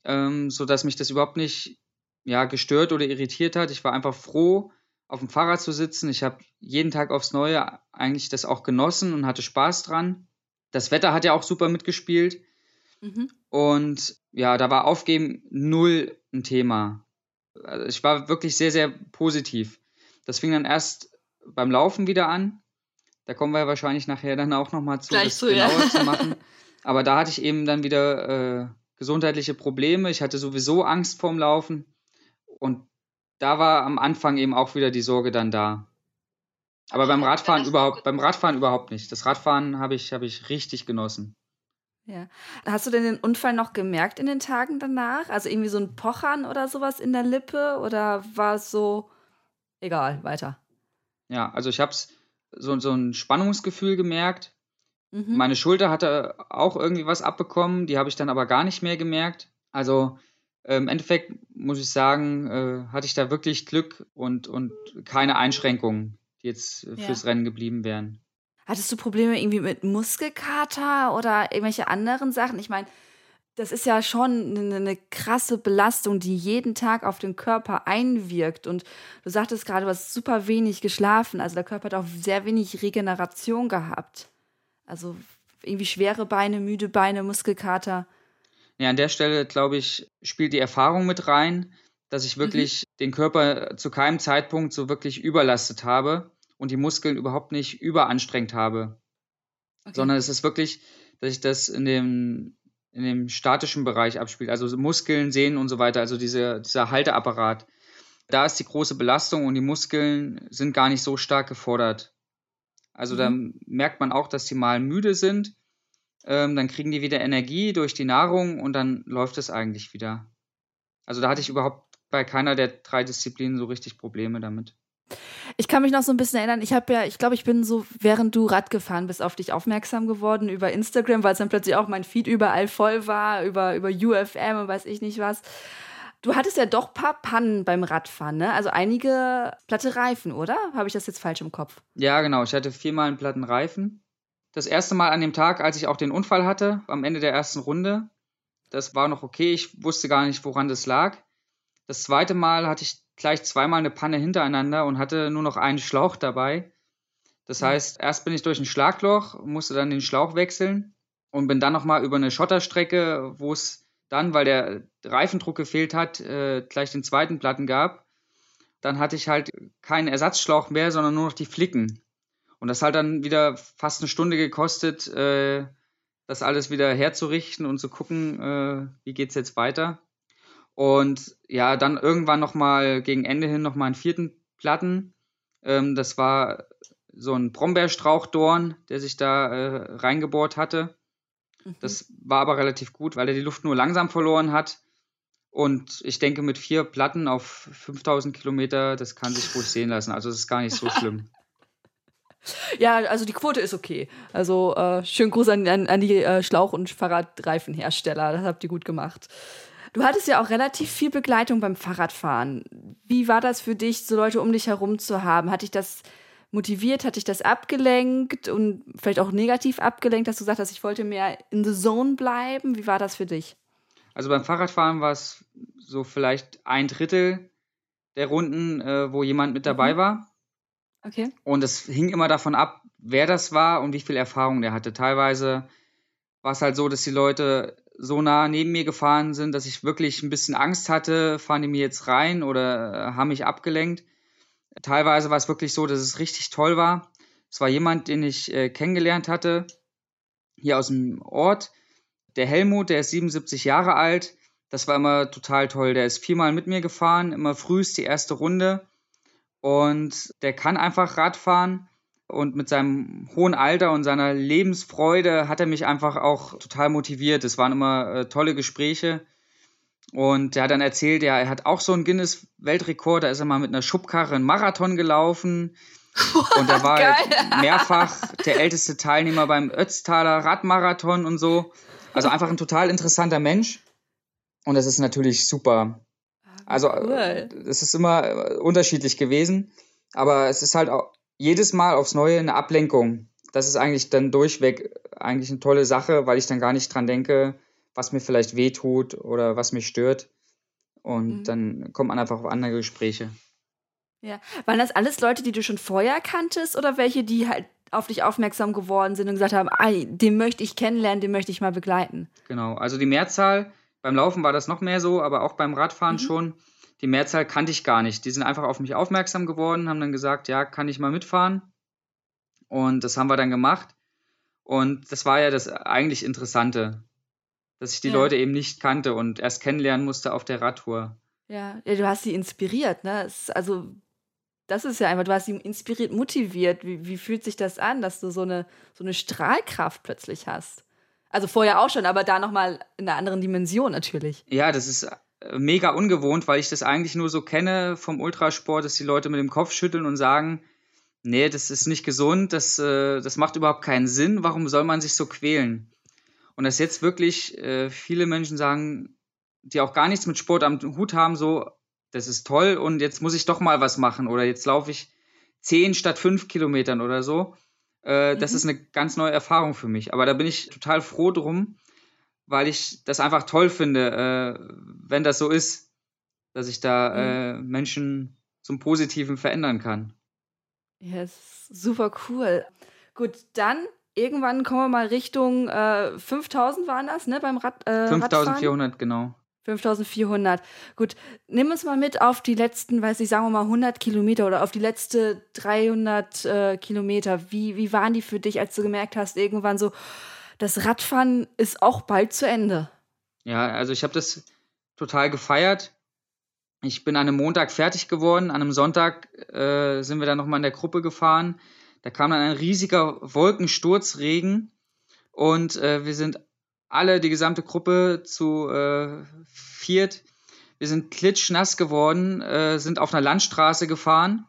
ähm, sodass mich das überhaupt nicht ja, gestört oder irritiert hat. Ich war einfach froh, auf dem Fahrrad zu sitzen. Ich habe jeden Tag aufs Neue eigentlich das auch genossen und hatte Spaß dran. Das Wetter hat ja auch super mitgespielt. Mhm. Und ja, da war Aufgeben null ein Thema. Also ich war wirklich sehr, sehr positiv. Das fing dann erst beim Laufen wieder an. Da kommen wir wahrscheinlich nachher dann auch nochmal zu, Gleich das zu, ja. genauer zu machen. [laughs] Aber da hatte ich eben dann wieder äh, gesundheitliche Probleme. Ich hatte sowieso Angst vorm Laufen. Und da war am Anfang eben auch wieder die Sorge dann da. Aber beim Radfahren überhaupt, beim Radfahren überhaupt nicht. Das Radfahren habe ich, habe ich richtig genossen. Ja. Hast du denn den Unfall noch gemerkt in den Tagen danach? Also irgendwie so ein Pochern oder sowas in der Lippe? Oder war es so, egal, weiter? Ja, also ich habe so, so ein Spannungsgefühl gemerkt. Mhm. Meine Schulter hatte auch irgendwie was abbekommen, die habe ich dann aber gar nicht mehr gemerkt. Also im Endeffekt muss ich sagen, äh, hatte ich da wirklich Glück und, und keine Einschränkungen, die jetzt äh, Ja. fürs Rennen geblieben wären. Hattest du Probleme irgendwie mit Muskelkater oder irgendwelche anderen Sachen? Ich meine, das ist ja schon eine, eine krasse Belastung, die jeden Tag auf den Körper einwirkt. Und du sagtest gerade, du hast super wenig geschlafen. Also der Körper hat auch sehr wenig Regeneration gehabt. Also irgendwie schwere Beine, müde Beine, Muskelkater. Ja, an der Stelle, glaube ich, spielt die Erfahrung mit rein, dass Mhm. ich wirklich den Körper zu keinem Zeitpunkt so wirklich überlastet habe und die Muskeln überhaupt nicht überanstrengt habe. Okay. sondern es ist wirklich, dass ich das in dem, in dem statischen Bereich abspielt, also so Muskeln, Sehnen und so weiter, also diese, dieser Halteapparat. Da ist die große Belastung und die Muskeln sind gar nicht so stark gefordert. Also da merkt man auch, dass die mal müde sind, ähm, dann kriegen die wieder Energie durch die Nahrung und dann läuft es eigentlich wieder. Also da hatte ich überhaupt bei keiner der drei Disziplinen so richtig Probleme damit. Ich kann mich noch so ein bisschen erinnern, ich habe ja, ich glaube, ich bin so, während du Rad gefahren bist, auf dich aufmerksam geworden über Instagram, weil es dann plötzlich auch mein Feed überall voll war, über, über UFM und weiß ich nicht was. Du hattest ja doch ein paar Pannen beim Radfahren, ne? Also einige platte Reifen, oder? Habe ich das jetzt falsch im Kopf? Ja, genau. Ich hatte viermal einen platten Reifen. Das erste Mal an dem Tag, als ich auch den Unfall hatte, am Ende der ersten Runde, das war noch okay. Ich wusste gar nicht, woran das lag. Das zweite Mal hatte ich gleich zweimal eine Panne hintereinander und hatte nur noch einen Schlauch dabei. Das heißt, erst bin ich durch ein Schlagloch, musste dann den Schlauch wechseln und bin dann nochmal über eine Schotterstrecke, wo es dann, weil der Reifendruck gefehlt hat, äh, gleich den zweiten Platten gab. Dann hatte ich halt keinen Ersatzschlauch mehr, sondern nur noch die Flicken. Und das hat dann wieder fast eine Stunde gekostet, äh, das alles wieder herzurichten und zu gucken, äh, wie geht's jetzt weiter. Und ja, dann irgendwann nochmal gegen Ende hin nochmal einen vierten Platten. Ähm, das war so ein Brombeerstrauchdorn, der sich da äh, reingebohrt hatte. Das war aber relativ gut, weil er die Luft nur langsam verloren hat. Und ich denke, mit vier Platten auf 5000 Kilometer, das kann sich ruhig sehen lassen. Also, das ist gar nicht so [laughs] schlimm. Ja, also die Quote ist okay. Also äh, schönen Gruß an, an, an die äh, Schlauch- und Fahrradreifenhersteller. Das habt ihr gut gemacht. Du hattest ja auch relativ viel Begleitung beim Fahrradfahren. Wie war das für dich, so Leute um dich herum zu haben? Hat dich das motiviert? Hat dich das abgelenkt und vielleicht auch negativ abgelenkt, dass du gesagt hast, ich wollte mehr in the zone bleiben? Wie war das für dich? Also beim Fahrradfahren war es so vielleicht ein Drittel der Runden, äh, wo jemand mit dabei war. Okay. Und es hing immer davon ab, wer das war und wie viel Erfahrung der hatte. Teilweise war es halt so, dass die Leute so nah neben mir gefahren sind, dass ich wirklich ein bisschen Angst hatte, fahren die mir jetzt rein oder äh, haben mich abgelenkt. Teilweise war es wirklich so, dass es richtig toll war. Es war jemand, den ich äh, kennengelernt hatte, hier aus dem Ort. Der Helmut, der ist 77 Jahre alt. Das war immer total toll. Der ist viermal mit mir gefahren, immer frühst die erste Runde. Und der kann einfach Radfahren. Und mit seinem hohen Alter und seiner Lebensfreude hat er mich einfach auch total motiviert. Es waren immer äh, tolle Gespräche. Und der hat dann erzählt, ja, er hat auch so einen Guinness-Weltrekord. Da ist er mal mit einer Schubkarre einen Marathon gelaufen. Und [laughs] er war Geil. mehrfach der älteste Teilnehmer beim Ötztaler Radmarathon und so. Also einfach ein total interessanter Mensch. Und das ist natürlich super. Also Cool. es ist immer äh, unterschiedlich gewesen, aber es ist halt auch jedes Mal aufs Neue eine Ablenkung. Das ist eigentlich dann durchweg eigentlich eine tolle Sache, weil ich dann gar nicht dran denke, was mir vielleicht wehtut oder was mich stört. Und Mhm. dann kommt man einfach auf andere Gespräche. Ja. Waren das alles Leute, die du schon vorher kanntest oder welche, die halt auf dich aufmerksam geworden sind und gesagt haben, "Ei, den möchte ich kennenlernen, den möchte ich mal begleiten? Genau. Also die Mehrzahl, beim Laufen war das noch mehr so, aber auch beim Radfahren Mhm. schon. Die Mehrzahl kannte ich gar nicht. Die sind einfach auf mich aufmerksam geworden, haben dann gesagt, ja, kann ich mal mitfahren. Und das haben wir dann gemacht. Und das war ja das eigentlich Interessante, dass ich die ja. Leute eben nicht kannte und erst kennenlernen musste auf der Radtour. Ja, ja du hast sie inspiriert, ne? Es, also, das ist ja einfach, du hast sie inspiriert, motiviert. Wie, wie fühlt sich das an, dass du so eine, so eine Strahlkraft plötzlich hast? Also vorher auch schon, aber da nochmal in einer anderen Dimension natürlich. Ja, das ist äh, mega ungewohnt, weil ich das eigentlich nur so kenne vom Ultrasport, dass die Leute mit dem Kopf schütteln und sagen, nee, das ist nicht gesund, das, äh, das macht überhaupt keinen Sinn, warum soll man sich so quälen? Und dass jetzt wirklich äh, viele Menschen sagen, die auch gar nichts mit Sport am Hut haben, so, das ist toll und jetzt muss ich doch mal was machen oder jetzt laufe ich zehn statt fünf Kilometern oder so. Äh, mhm. Das ist eine ganz neue Erfahrung für mich. Aber da bin ich total froh drum, weil ich das einfach toll finde, äh, wenn das so ist, dass ich da mhm. äh, Menschen zum Positiven verändern kann. Ja, ist super cool. Gut, dann irgendwann kommen wir mal Richtung äh, 5000 waren das, ne, beim Rad, äh, 5400, genau. 5400. Gut, nimm uns mal mit auf die letzten, weiß ich, sagen wir mal 100 Kilometer oder auf die letzte 300 äh, Kilometer. Wie, wie waren die für dich, als du gemerkt hast, irgendwann so, das Radfahren ist auch bald zu Ende? Ja, also ich habe das total gefeiert. Ich bin an einem Montag fertig geworden. An einem Sonntag äh, sind wir dann nochmal in der Gruppe gefahren. Da kam dann ein riesiger Wolkensturzregen und äh, wir sind alle, die gesamte Gruppe zu äh, viert. Wir sind klitschnass geworden, äh, sind auf einer Landstraße gefahren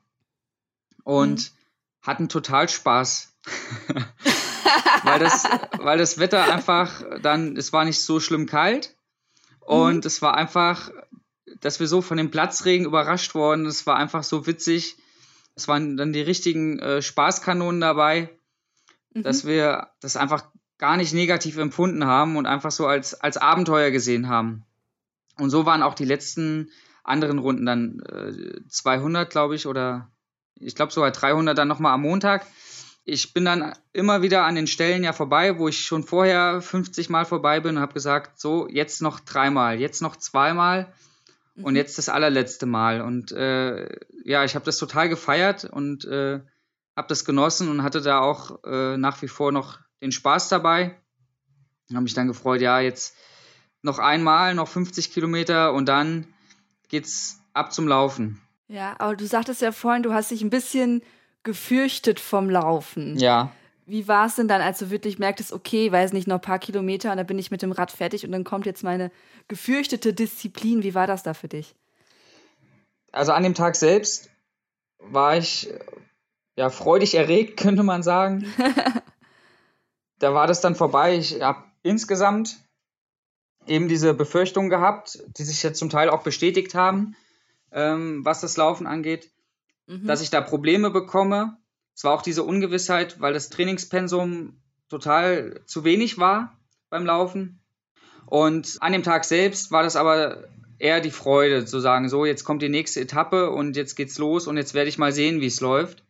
und mhm. hatten total Spaß. [laughs] weil, das, weil das Wetter einfach dann, es war nicht so schlimm kalt und mhm. es war einfach dass wir so von dem Platzregen überrascht worden. Es war einfach so witzig. Es waren dann die richtigen äh, Spaßkanonen dabei, mhm. dass wir das einfach gar nicht negativ empfunden haben und einfach so als, als Abenteuer gesehen haben. Und so waren auch die letzten anderen Runden dann äh, 200, glaube ich, oder ich glaube sogar 300 dann nochmal am Montag. Ich bin dann immer wieder an den Stellen ja vorbei, wo ich schon vorher 50 Mal vorbei bin und habe gesagt, so, jetzt noch dreimal, jetzt noch zweimal und mhm. jetzt das allerletzte Mal. Und äh, ja, ich habe das total gefeiert und äh, habe das genossen und hatte da auch äh, nach wie vor noch den Spaß dabei. Habe mich dann gefreut, ja, jetzt noch einmal, noch 50 Kilometer und dann geht's ab zum Laufen. Ja, aber du sagtest ja vorhin, du hast dich ein bisschen gefürchtet vom Laufen. Ja. Wie war es denn dann, als du wirklich merktest, okay, weiß nicht, noch ein paar Kilometer und dann bin ich mit dem Rad fertig und dann kommt jetzt meine gefürchtete Disziplin. Wie war das da für dich? Also an dem Tag selbst war ich ja freudig erregt, [laughs] könnte man sagen. [laughs] da war das dann vorbei. Ich habe insgesamt eben diese Befürchtung gehabt, die sich jetzt zum Teil auch bestätigt haben, ähm, was das Laufen angeht, mhm. dass ich da Probleme bekomme es war auch diese Ungewissheit, weil das Trainingspensum total zu wenig war beim Laufen. Und an dem Tag selbst war das aber eher die Freude, zu sagen, so, jetzt kommt die nächste Etappe und jetzt geht's los und jetzt werde ich mal sehen, wie es läuft.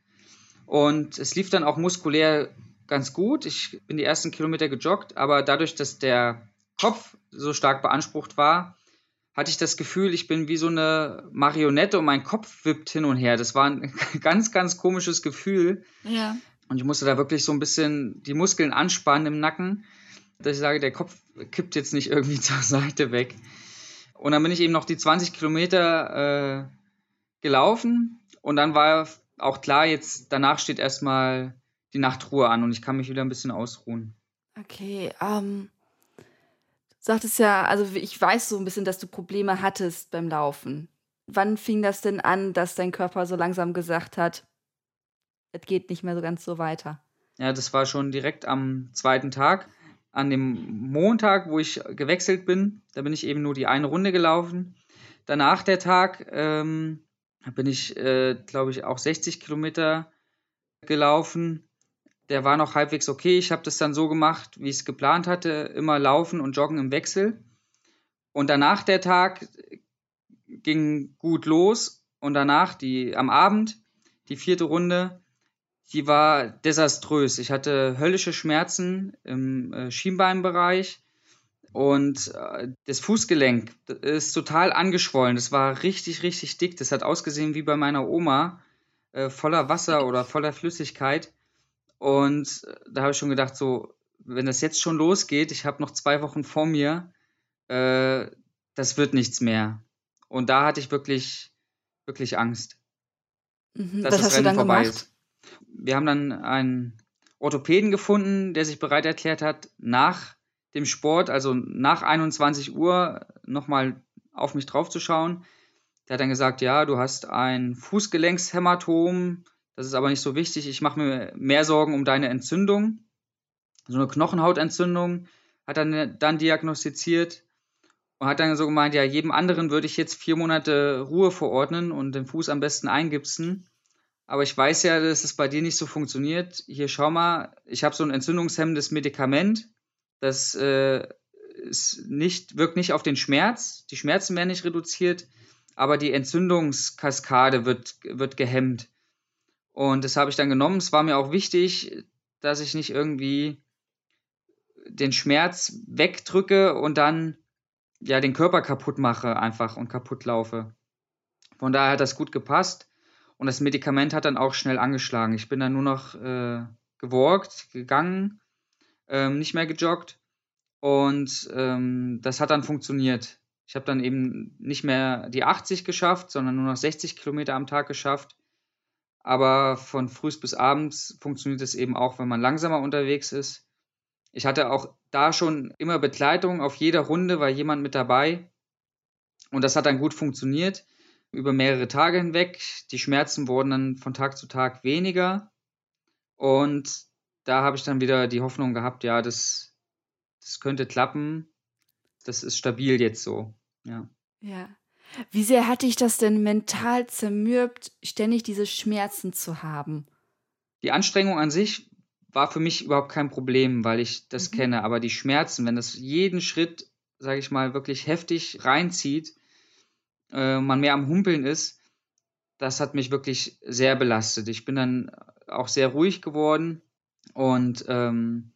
Und es lief dann auch muskulär ganz gut. Ich bin die ersten Kilometer gejoggt, aber dadurch, dass der Kopf so stark beansprucht war, hatte ich das Gefühl, ich bin wie so eine Marionette und mein Kopf wippt hin und her. Das war ein [laughs] ganz, ganz komisches Gefühl. Ja. Und ich musste da wirklich so ein bisschen die Muskeln anspannen im Nacken, dass ich sage, der Kopf kippt jetzt nicht irgendwie [laughs] zur Seite weg. Und dann bin ich eben noch die 20 Kilometer äh, gelaufen und dann war auch klar, jetzt danach steht erstmal die Nachtruhe an und ich kann mich wieder ein bisschen ausruhen. Okay, ähm, sagtest ja, also ich weiß so ein bisschen, dass du Probleme hattest beim Laufen. Wann fing das denn an, dass dein Körper so langsam gesagt hat, es geht nicht mehr so ganz so weiter? Ja, das war schon direkt am zweiten Tag. An dem Montag, wo ich gewechselt bin, da bin ich eben nur die eine Runde gelaufen. Danach der Tag ähm, bin ich, äh, glaube ich, auch 60 Kilometer gelaufen der war noch halbwegs okay. Ich habe das dann so gemacht, wie ich es geplant hatte, immer laufen und joggen im Wechsel. Und danach der Tag ging gut los und danach die am Abend die vierte Runde, die war desaströs. Ich hatte höllische Schmerzen im äh, Schienbeinbereich und äh, das Fußgelenk ist total angeschwollen. Das war richtig, richtig dick. Das hat ausgesehen wie bei meiner Oma, äh, voller Wasser oder voller Flüssigkeit. Und da habe ich schon gedacht, so, wenn das jetzt schon losgeht, ich habe noch zwei Wochen vor mir, äh, das wird nichts mehr. Und da hatte ich wirklich, wirklich Angst, Mhm. dass Was das Rennen dann vorbei gemacht? ist. Wir haben dann einen Orthopäden gefunden, der sich bereit erklärt hat, nach dem Sport, also nach 21 Uhr, nochmal auf mich draufzuschauen. Der hat dann gesagt, ja, du hast ein Fußgelenkshämatom, das ist aber nicht so wichtig. Ich mache mir mehr Sorgen um deine Entzündung. So eine Knochenhautentzündung hat er dann, diagnostiziert und hat dann so gemeint, ja, jedem anderen würde ich jetzt vier Monate Ruhe verordnen und den Fuß am besten eingipsen. Aber ich weiß ja, dass es bei dir nicht so funktioniert. Hier, schau mal, ich habe so ein entzündungshemmendes Medikament. Das äh, ist nicht, wirkt nicht auf den Schmerz. Die Schmerzen werden nicht reduziert, aber die Entzündungskaskade wird, wird gehemmt. Und das habe ich dann genommen. Es war mir auch wichtig, dass ich nicht irgendwie den Schmerz wegdrücke und dann ja den Körper kaputt mache einfach und kaputt laufe. Von daher hat das gut gepasst. Und das Medikament hat dann auch schnell angeschlagen. Ich bin dann nur noch äh, gewalkt, gegangen, ähm, nicht mehr gejoggt. Und ähm, das hat dann funktioniert. Ich habe dann eben nicht mehr die 80 geschafft, sondern nur noch 60 Kilometer am Tag geschafft. Aber von früh bis abends funktioniert es eben auch, wenn man langsamer unterwegs ist. Ich hatte auch da schon immer Begleitung. Auf jeder Runde war jemand mit dabei. Und das hat dann gut funktioniert über mehrere Tage hinweg. Die Schmerzen wurden dann von Tag zu Tag weniger. Und da habe ich dann wieder die Hoffnung gehabt, ja, das, das könnte klappen. Das ist stabil jetzt so. Ja. Ja. Wie sehr hat dich das denn mental zermürbt, ständig diese Schmerzen zu haben? Die Anstrengung an sich war für mich überhaupt kein Problem, weil ich das Mhm. kenne. Aber die Schmerzen, wenn das jeden Schritt, sage ich mal, wirklich heftig reinzieht, äh, man mehr am Humpeln ist, das hat mich wirklich sehr belastet. Ich bin dann auch sehr ruhig geworden und ähm,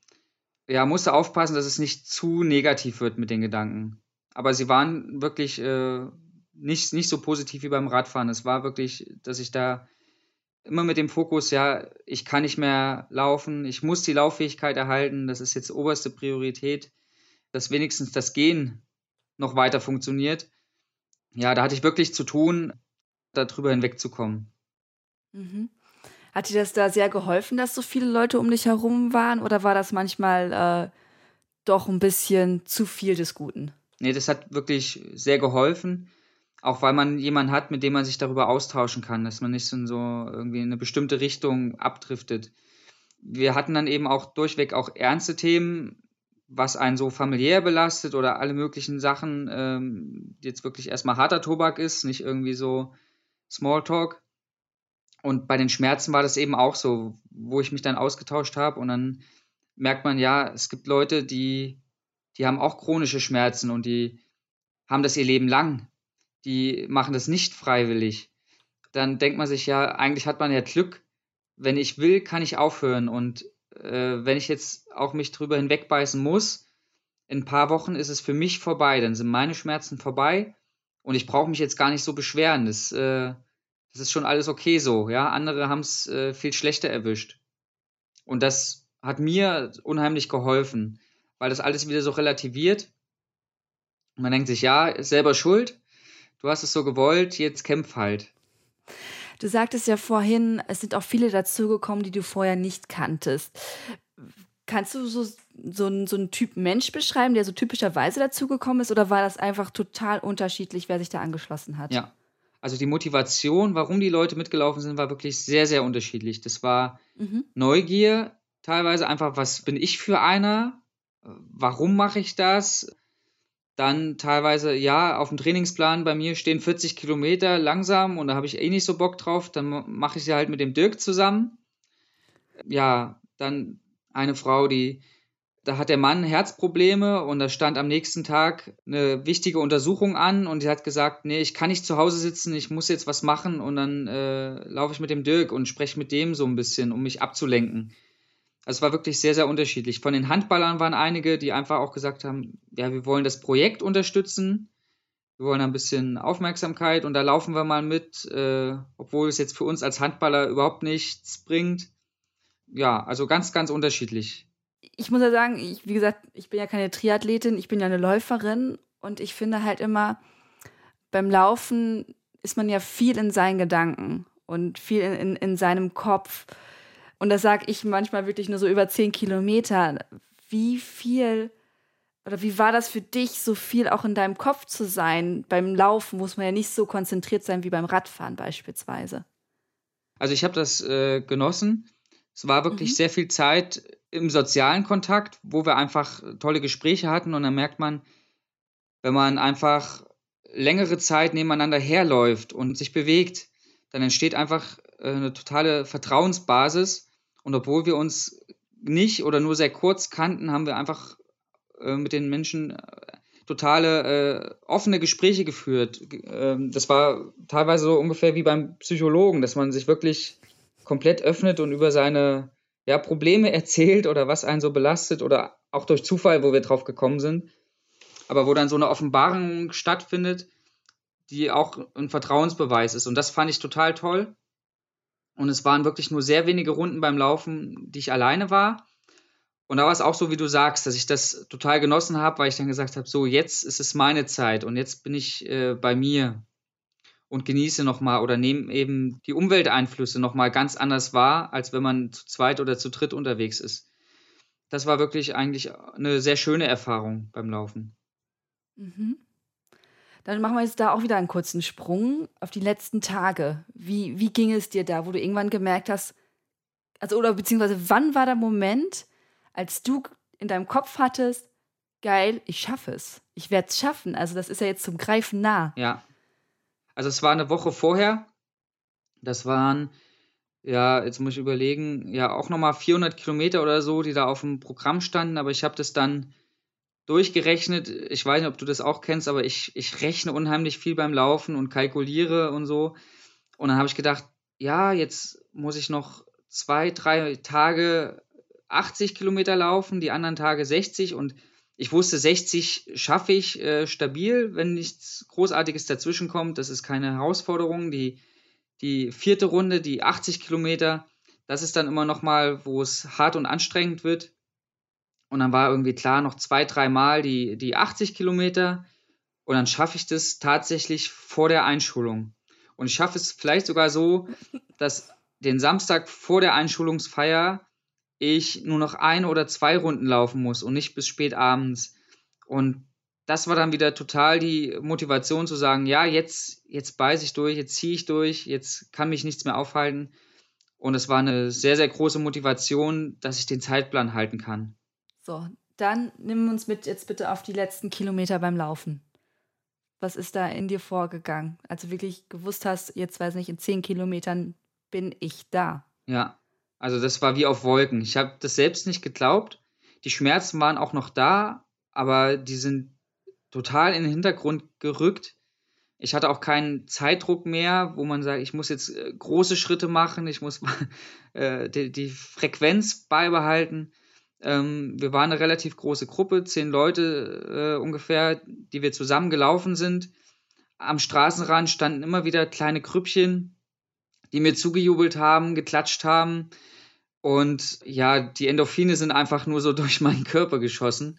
ja, musste aufpassen, dass es nicht zu negativ wird mit den Gedanken. Aber sie waren wirklich äh, nicht, nicht so positiv wie beim Radfahren. Es war wirklich, dass ich da immer mit dem Fokus, ja, ich kann nicht mehr laufen, ich muss die Lauffähigkeit erhalten, das ist jetzt oberste Priorität, dass wenigstens das Gehen noch weiter funktioniert. Ja, da hatte ich wirklich zu tun, darüber hinwegzukommen. Mhm. Hat dir das da sehr geholfen, dass so viele Leute um dich herum waren? Oder war das manchmal äh, doch ein bisschen zu viel des Guten? Nee, das hat wirklich sehr geholfen. Auch weil man jemanden hat, mit dem man sich darüber austauschen kann, dass man nicht so in so irgendwie in eine bestimmte Richtung abdriftet. Wir hatten dann eben auch durchweg auch ernste Themen, was einen so familiär belastet oder alle möglichen Sachen, ähm, jetzt wirklich erstmal harter Tobak ist, nicht irgendwie so Smalltalk. Und bei den Schmerzen war das eben auch so, wo ich mich dann ausgetauscht habe und dann merkt man, ja, es gibt Leute, die, die haben auch chronische Schmerzen und die haben das ihr Leben lang. Die machen das nicht freiwillig. Dann denkt man sich ja, eigentlich hat man ja Glück. Wenn ich will, kann ich aufhören. Und äh, wenn ich jetzt auch mich drüber hinwegbeißen muss, in ein paar Wochen ist es für mich vorbei. Dann sind meine Schmerzen vorbei und ich brauche mich jetzt gar nicht so beschweren. Das, äh, das ist schon alles okay so. Ja, andere haben es äh, viel schlechter erwischt. Und das hat mir unheimlich geholfen, weil das alles wieder so relativiert. Man denkt sich, ja, selber schuld. Du hast es so gewollt, jetzt kämpf halt. Du sagtest ja vorhin, es sind auch viele dazugekommen, die du vorher nicht kanntest. Kannst du so, so, einen- so einen Typ Mensch beschreiben, der so typischerweise dazugekommen ist? Oder war das einfach total unterschiedlich, wer sich da angeschlossen hat? Ja. Also die Motivation, warum die Leute mitgelaufen sind, war wirklich sehr, sehr unterschiedlich. Das war Mhm. Neugier, teilweise einfach, was bin ich für einer? Warum mache ich das? Dann teilweise, ja, auf dem Trainingsplan bei mir stehen 40 Kilometer langsam und da habe ich eh nicht so Bock drauf. Dann ma- mache ich sie halt mit dem Dirk zusammen. Ja, dann eine Frau, die, da hat der Mann Herzprobleme und da stand am nächsten Tag eine wichtige Untersuchung an und sie hat gesagt, nee, ich kann nicht zu Hause sitzen, ich muss jetzt was machen und dann äh, laufe ich mit dem Dirk und spreche mit dem so ein bisschen, um mich abzulenken. Also es war wirklich sehr, sehr unterschiedlich. Von den Handballern waren einige, die einfach auch gesagt haben, ja, wir wollen das Projekt unterstützen, wir wollen ein bisschen Aufmerksamkeit und da laufen wir mal mit, äh, obwohl es jetzt für uns als Handballer überhaupt nichts bringt. ja, also ganz, ganz unterschiedlich. Ich muss ja sagen, ich, wie gesagt, ich bin ja keine Triathletin, ich bin ja eine Läuferin und ich finde halt immer, beim Laufen ist man ja viel in seinen Gedanken und viel in, in, in seinem Kopf. Und das sage ich manchmal wirklich nur so über zehn Kilometer. Wie viel oder wie war das für dich, so viel auch in deinem Kopf zu sein? Beim Laufen muss man ja nicht so konzentriert sein wie beim Radfahren beispielsweise. Also ich habe das äh, genossen. Es war wirklich mhm. sehr viel Zeit im sozialen Kontakt, wo wir einfach tolle Gespräche hatten und dann merkt man, wenn man einfach längere Zeit nebeneinander herläuft und sich bewegt, dann entsteht einfach äh, eine totale Vertrauensbasis und obwohl wir uns nicht oder nur sehr kurz kannten, haben wir einfach äh, mit den Menschen äh, totale äh, offene Gespräche geführt. Ähm, das war teilweise so ungefähr wie beim Psychologen, dass man sich wirklich komplett öffnet und über seine ja, Probleme [laughs] erzählt oder was einen so belastet oder auch durch Zufall, wo wir drauf gekommen sind. Aber wo dann so eine Offenbarung stattfindet, die auch ein Vertrauensbeweis ist. Und das fand ich total toll. Und es waren wirklich nur sehr wenige Runden beim Laufen, die ich alleine war. Und da war es auch so, wie du sagst, dass ich das total genossen habe, weil ich dann gesagt habe, so jetzt ist es meine Zeit und jetzt bin ich äh, bei mir und genieße nochmal oder nehme eben die Umwelteinflüsse nochmal ganz anders wahr, als wenn man zu zweit oder zu dritt unterwegs ist. Das war wirklich eigentlich eine sehr schöne Erfahrung beim Laufen. Mhm. Dann machen wir jetzt da auch wieder einen kurzen Sprung auf die letzten Tage. Wie, wie ging es dir da, wo du irgendwann gemerkt hast, also oder beziehungsweise wann war der Moment, als du in deinem Kopf hattest, geil, ich schaffe es. Ich werde es schaffen. Also das ist ja jetzt zum Greifen nah. Ja. Also es war eine Woche vorher. Das waren, ja, jetzt muss ich überlegen, ja, auch nochmal 400 Kilometer oder so, die da auf dem Programm standen. Aber ich habe das dann durchgerechnet. Ich weiß nicht, ob du das auch kennst, aber ich, ich rechne unheimlich viel beim Laufen und kalkuliere und so. Und dann habe ich gedacht, ja, jetzt muss ich noch zwei, drei Tage 80 Kilometer laufen, die anderen Tage 60 und ich wusste, 60 schaffe ich äh, stabil, wenn nichts Großartiges dazwischen kommt. Das ist keine Herausforderung. Die, die vierte Runde, die 80 Kilometer, das ist dann immer nochmal, wo es hart und anstrengend wird. Und dann war irgendwie klar, noch zwei, dreimal die, die 80 Kilometer. Und dann schaffe ich das tatsächlich vor der Einschulung. Und ich schaffe es vielleicht sogar so, [laughs] dass den Samstag vor der Einschulungsfeier ich nur noch eine oder zwei Runden laufen muss und nicht bis spät abends. Und das war dann wieder total die Motivation zu sagen, ja, jetzt, jetzt beiße ich durch, jetzt ziehe ich durch, jetzt kann mich nichts mehr aufhalten. Und es war eine sehr, sehr große Motivation, dass ich den Zeitplan halten kann. So, dann nimm uns mit jetzt bitte auf die letzten Kilometer beim Laufen. Was ist da in dir vorgegangen? Also wirklich gewusst hast, jetzt weiß nicht, in zehn Kilometern bin ich da. Ja, also das war wie auf Wolken. Ich habe das selbst nicht geglaubt. Die Schmerzen waren auch noch da, aber die sind total in den Hintergrund gerückt. Ich hatte auch keinen Zeitdruck mehr, wo man sagt, ich muss jetzt äh, große Schritte machen, ich muss [laughs] äh, die, die, Frequenz beibehalten. Ähm, wir waren eine relativ große Gruppe, zehn Leute äh, ungefähr, die wir zusammen gelaufen sind. Am Straßenrand standen immer wieder kleine Grüppchen, die mir zugejubelt haben, geklatscht haben. Und ja, die Endorphine sind einfach nur so [laughs] durch meinen Körper geschossen.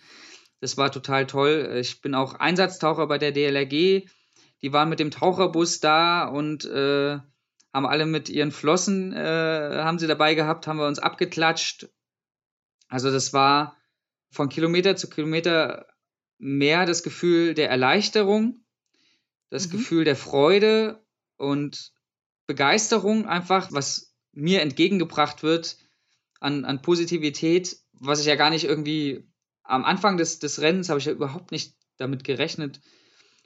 Das war total toll. Ich bin auch Einsatztaucher bei der DLRG. Die waren mit dem Taucherbus da und äh, haben alle mit ihren Flossen, äh, haben sie dabei gehabt, haben wir uns abgeklatscht. Also das war von Kilometer zu Kilometer mehr das Gefühl der Erleichterung, das mhm. Gefühl der Freude und Begeisterung einfach, was mir entgegengebracht wird, an, an Positivität, was ich ja gar nicht irgendwie am Anfang des, des Rennens habe ich ja überhaupt nicht damit gerechnet.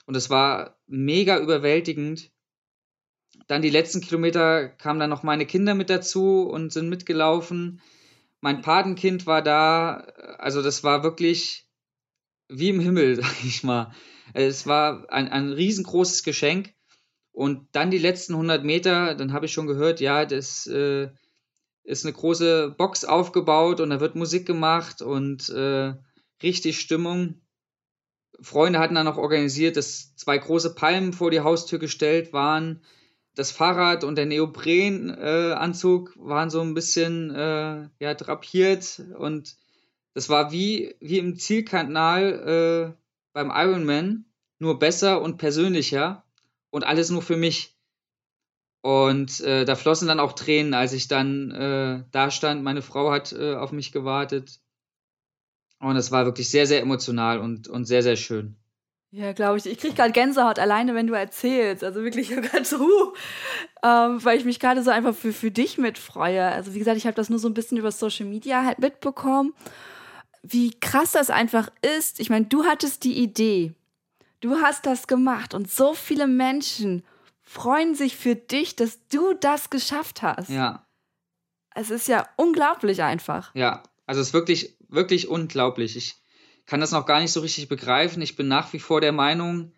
Und es war mega überwältigend. Dann die letzten Kilometer kamen dann noch meine Kinder mit dazu und sind mitgelaufen. Mein Patenkind war da. Also das war wirklich wie im Himmel, [laughs] sag ich mal. Es war ein, ein riesengroßes Geschenk. Und dann die letzten 100 Meter, dann habe ich schon gehört, ja, das äh, ist eine große Box aufgebaut und da wird Musik gemacht und äh, richtig Stimmung. Freunde hatten dann auch organisiert, dass zwei große Palmen vor die Haustür gestellt waren, das Fahrrad und der Neoprenanzug äh, waren so ein bisschen äh, ja, drapiert und das war wie, wie im Zielkanal äh, beim Ironman, nur besser und persönlicher und alles nur für mich. Und äh, da flossen dann auch Tränen, als ich dann äh, da stand. Meine Frau hat äh, auf mich gewartet. Und es war wirklich sehr, sehr emotional und, und sehr, sehr schön. Ja, glaube ich. Ich kriege gerade Gänsehaut alleine, wenn du erzählst. Also wirklich ganz uh, ähm, weil ich mich gerade so einfach für, für dich mitfreue. Also wie gesagt, ich habe das nur so ein bisschen über Social Media halt mitbekommen. Wie krass das einfach ist. Ich meine, du hattest die Idee. Du hast das gemacht und so viele Menschen freuen sich für dich, dass du das geschafft hast. Ja. Es ist ja unglaublich einfach. Ja, also es ist wirklich, wirklich unglaublich. Ich kann das noch gar nicht so richtig begreifen. Ich bin nach wie vor der Meinung,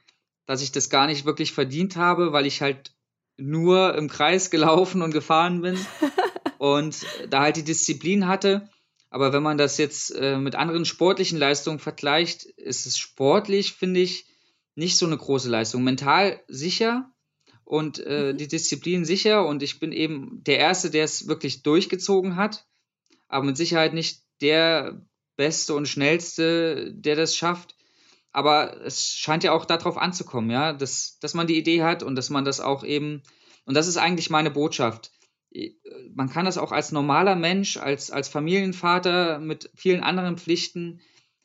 dass ich das gar nicht wirklich verdient habe, weil ich halt nur im Kreis [laughs] gelaufen und gefahren bin [laughs] und da halt die Disziplin hatte. Aber wenn man das jetzt äh, mit anderen sportlichen Leistungen vergleicht, ist es sportlich, finde ich, nicht so eine große Leistung. Mental sicher und äh, mhm. die Disziplin sicher und ich bin eben der Erste, der es wirklich durchgezogen hat, aber mit Sicherheit nicht der Beste und Schnellste, der das schafft. Aber es scheint ja auch darauf anzukommen, ja, dass, dass man die Idee hat und dass man das auch eben, und das ist eigentlich meine Botschaft. Man kann das auch als normaler Mensch, als, als Familienvater mit vielen anderen Pflichten,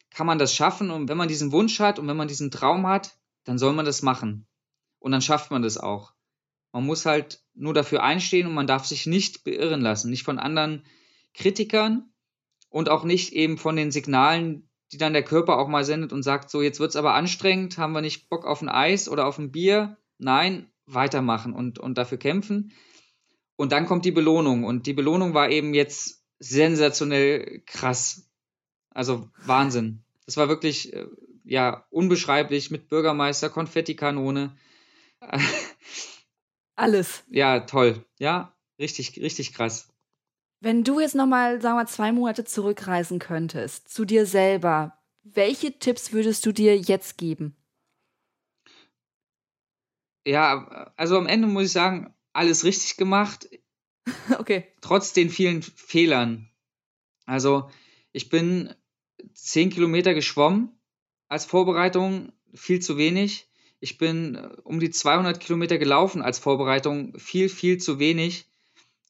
kann man das schaffen. Und wenn man diesen Wunsch hat und wenn man diesen Traum hat, dann soll man das machen. Und dann schafft man das auch. Man muss halt nur dafür einstehen und man darf sich nicht beirren lassen. Nicht von anderen Kritikern, und auch nicht eben von den Signalen, die dann der Körper auch mal sendet und sagt, so jetzt wird es aber anstrengend, haben wir nicht Bock auf ein Eis oder auf ein Bier? Nein, weitermachen und, und dafür kämpfen. Und dann kommt die Belohnung und die Belohnung war eben jetzt sensationell krass. Also Wahnsinn. Das war wirklich äh, ja unbeschreiblich mit Bürgermeister, Konfettikanone. [laughs] Alles. Ja, toll. Ja, richtig, richtig krass. Wenn du jetzt nochmal, sagen wir, zwei Monate zurückreisen könntest, zu dir selber, welche Tipps würdest du dir jetzt geben? Ja, also am Ende muss ich sagen, alles richtig gemacht. [laughs] okay. Trotz den vielen Fehlern. Also, ich bin zehn Kilometer geschwommen als Vorbereitung, viel zu wenig. Ich bin um die 200 Kilometer gelaufen als Vorbereitung, viel, viel zu wenig.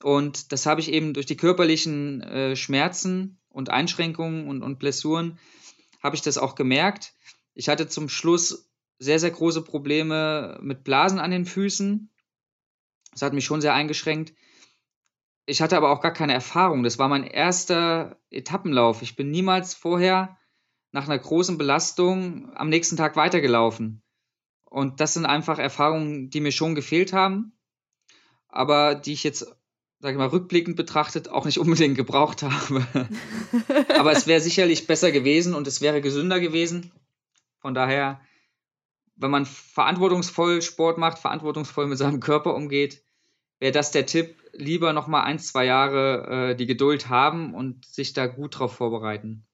Und das habe ich eben durch die körperlichen äh, Schmerzen und Einschränkungen und, und Blessuren, habe ich das auch gemerkt. Ich hatte zum Schluss sehr, sehr große Probleme mit Blasen an den Füßen. Das hat mich schon sehr eingeschränkt. Ich hatte aber auch gar keine Erfahrung. Das war mein erster Etappenlauf. Ich bin niemals vorher nach einer großen Belastung am nächsten Tag weitergelaufen. Und das sind einfach Erfahrungen, die mir schon gefehlt haben, aber die ich jetzt sage ich mal, rückblickend betrachtet auch nicht unbedingt gebraucht habe. [laughs] Aber es wäre sicherlich besser gewesen und es wäre gesünder gewesen. Von daher, wenn man verantwortungsvoll Sport macht, verantwortungsvoll mit seinem Körper umgeht, wäre das der Tipp, lieber nochmal ein, zwei Jahre äh, die Geduld haben und sich da gut drauf vorbereiten.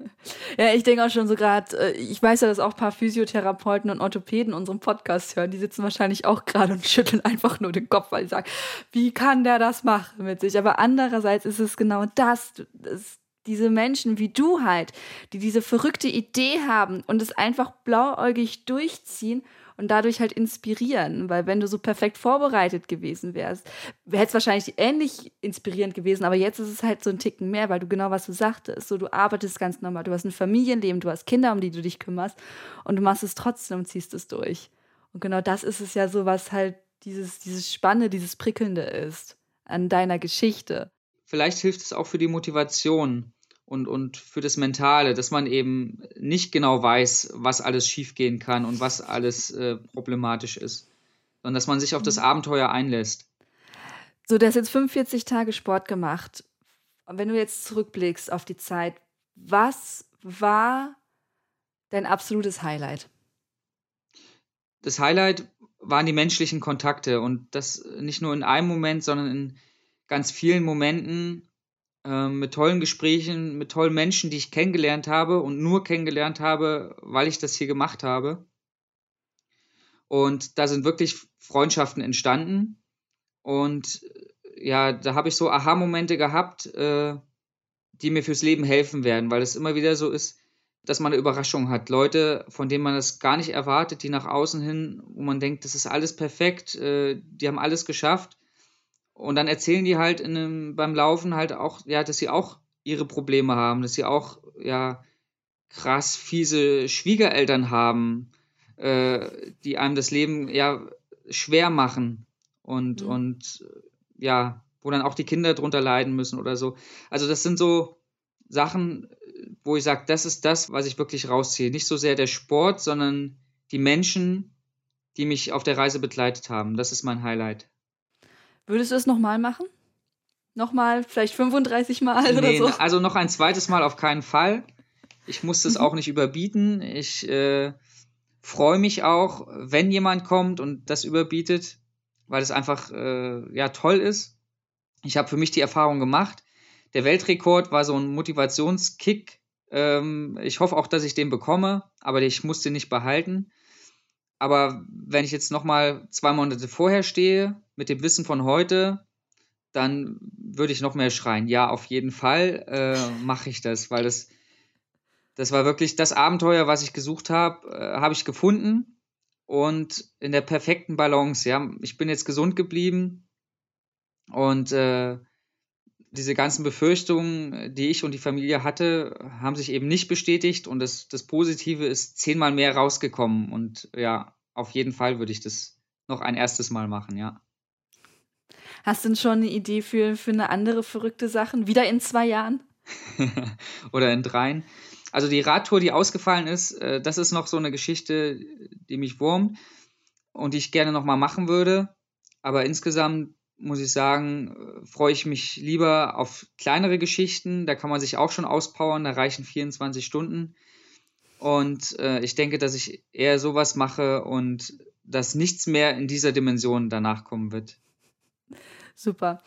[laughs] Ja, ich denke auch schon so gerade, äh, ich weiß ja, dass auch ein paar Physiotherapeuten und Orthopäden unseren Podcast hören. Die sitzen wahrscheinlich auch gerade und [laughs] schütteln einfach nur den Kopf, weil sie sagen, wie kann der das machen mit sich? Aber andererseits ist es genau das, das diese Menschen wie du halt, die diese verrückte Idee haben und es einfach blauäugig durchziehen und dadurch halt inspirieren, weil wenn du so perfekt vorbereitet gewesen wärst, wäre es wahrscheinlich ähnlich inspirierend gewesen, aber jetzt ist es halt so ein Ticken mehr, weil du genau was du sagtest, so du arbeitest ganz normal, du hast ein Familienleben, du hast Kinder, um die du dich kümmerst und du machst es trotzdem und ziehst es durch. Und genau das ist es ja so, was halt dieses, dieses Spannende, dieses Prickelnde ist an deiner Geschichte. Vielleicht hilft es auch für die Motivation und, und für das Mentale, dass man eben nicht genau weiß, was alles schiefgehen kann und was alles äh, problematisch ist, sondern dass man sich auf das mhm. Abenteuer einlässt. So, du hast jetzt 45 Tage Sport gemacht. Wenn du jetzt zurückblickst auf die Zeit, was war dein absolutes Highlight? Das Highlight waren die menschlichen Kontakte und das nicht nur in einem Moment, sondern in ganz vielen Momenten ähm, mit tollen Gesprächen, mit tollen Menschen, die ich kennengelernt habe und nur kennengelernt habe, weil ich das hier gemacht habe. Und da sind wirklich Freundschaften entstanden. Und ja, da habe ich so Aha-Momente gehabt, äh, die mir fürs Leben helfen werden, weil es immer wieder so ist, dass man eine Überraschung hat. Leute, von denen man das gar nicht erwartet, die nach außen hin, wo man denkt, das ist alles perfekt, äh, die haben alles geschafft. Und dann erzählen die halt einem, beim Laufen halt auch, ja, dass sie auch ihre Probleme haben, dass sie auch, ja, krass fiese Schwiegereltern haben, äh, die einem das Leben ja schwer machen und, mhm. und ja, wo dann auch die Kinder drunter leiden müssen oder so. Also das sind so Sachen, wo ich sage, das ist das, was ich wirklich rausziehe. Nicht so sehr der Sport, sondern die Menschen, die mich auf der Reise begleitet haben. Das ist mein Highlight. Würdest du es nochmal machen? Nochmal, vielleicht 35 Mal oder so? Also noch ein zweites Mal auf keinen Fall. Ich muss das mhm. auch nicht überbieten. Ich äh, freue mich auch, wenn jemand kommt und das überbietet, weil es einfach äh, ja toll ist. Ich habe für mich die Erfahrung gemacht, der Weltrekord war so ein Motivationskick. Ähm, ich hoffe auch, dass ich den bekomme, aber ich muss den nicht behalten. Aber wenn ich jetzt nochmal zwei Monate vorher stehe, mit dem Wissen von heute, dann würde ich noch mehr schreien. Ja, auf jeden Fall äh, mache ich das, weil das, das war wirklich das Abenteuer, was ich gesucht habe, äh, habe ich gefunden und in der perfekten Balance. Ja, ich bin jetzt gesund geblieben und äh, diese ganzen Befürchtungen, die ich und die Familie hatte, haben sich eben nicht bestätigt und das, das Positive ist zehnmal mehr rausgekommen und ja, auf jeden Fall würde ich das noch ein erstes Mal machen, ja. Hast du denn schon eine Idee für, für eine andere verrückte Sache? Wieder in zwei Jahren? [laughs] Oder in dreien? Also die Radtour, die ausgefallen ist, äh, das ist noch so eine Geschichte, die mich wurmt und die ich gerne nochmal machen würde. Aber insgesamt muss ich sagen, äh, freue ich mich lieber auf kleinere Geschichten. Da kann man sich auch schon auspowern, da reichen 24 Stunden. Und äh, ich denke, dass ich eher sowas mache und dass nichts mehr in dieser Dimension danach kommen wird. Super.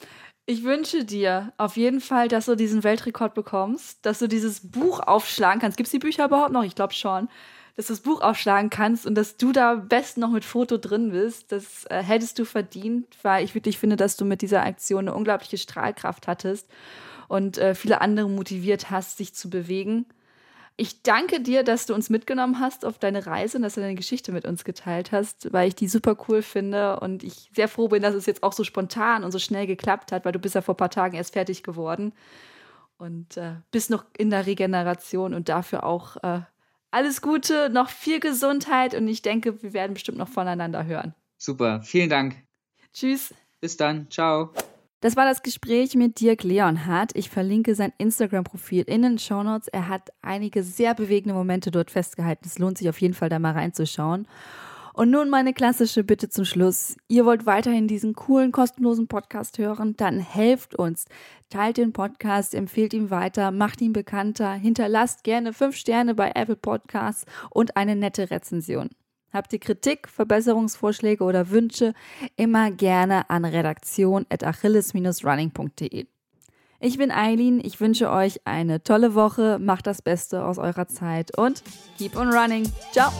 Ich wünsche dir auf jeden Fall, dass du diesen Weltrekord bekommst, dass du dieses Buch aufschlagen kannst. Gibt es die Bücher überhaupt noch? Ich glaube schon dass du das Buch aufschlagen kannst und dass du da best noch mit Foto drin bist. Das äh, hättest du verdient, weil ich wirklich finde, dass du mit dieser Aktion eine unglaubliche Strahlkraft hattest und äh, viele andere motiviert hast, sich zu bewegen. Ich danke dir, dass du uns mitgenommen hast auf deine Reise und dass du deine Geschichte mit uns geteilt hast, weil ich die super cool finde und ich sehr froh bin, dass es jetzt auch so spontan und so schnell geklappt hat, weil du bist ja vor ein paar Tagen erst fertig geworden und äh, bist noch in der Regeneration und dafür auch äh, alles Gute, noch viel Gesundheit und ich denke, wir werden bestimmt noch voneinander hören. Super, vielen Dank. Tschüss. Bis dann, ciao. Das war das Gespräch mit Dirk Leonhardt. Ich verlinke sein Instagram-Profil in den Shownotes. Er hat einige sehr bewegende Momente dort festgehalten. Es lohnt sich auf jeden Fall, da mal reinzuschauen. Und nun meine klassische Bitte zum Schluss. Ihr wollt weiterhin diesen coolen, kostenlosen Podcast hören? Dann helft uns. Teilt den Podcast, empfehlt ihn weiter, macht ihn bekannter, hinterlasst gerne fünf Sterne bei Apple Podcasts und eine nette Rezension. Habt ihr Kritik, Verbesserungsvorschläge oder Wünsche? Immer gerne an redaktion.achilles-running.de. Ich bin Eileen, ich wünsche euch eine tolle Woche, macht das Beste aus eurer Zeit und keep on running. Ciao!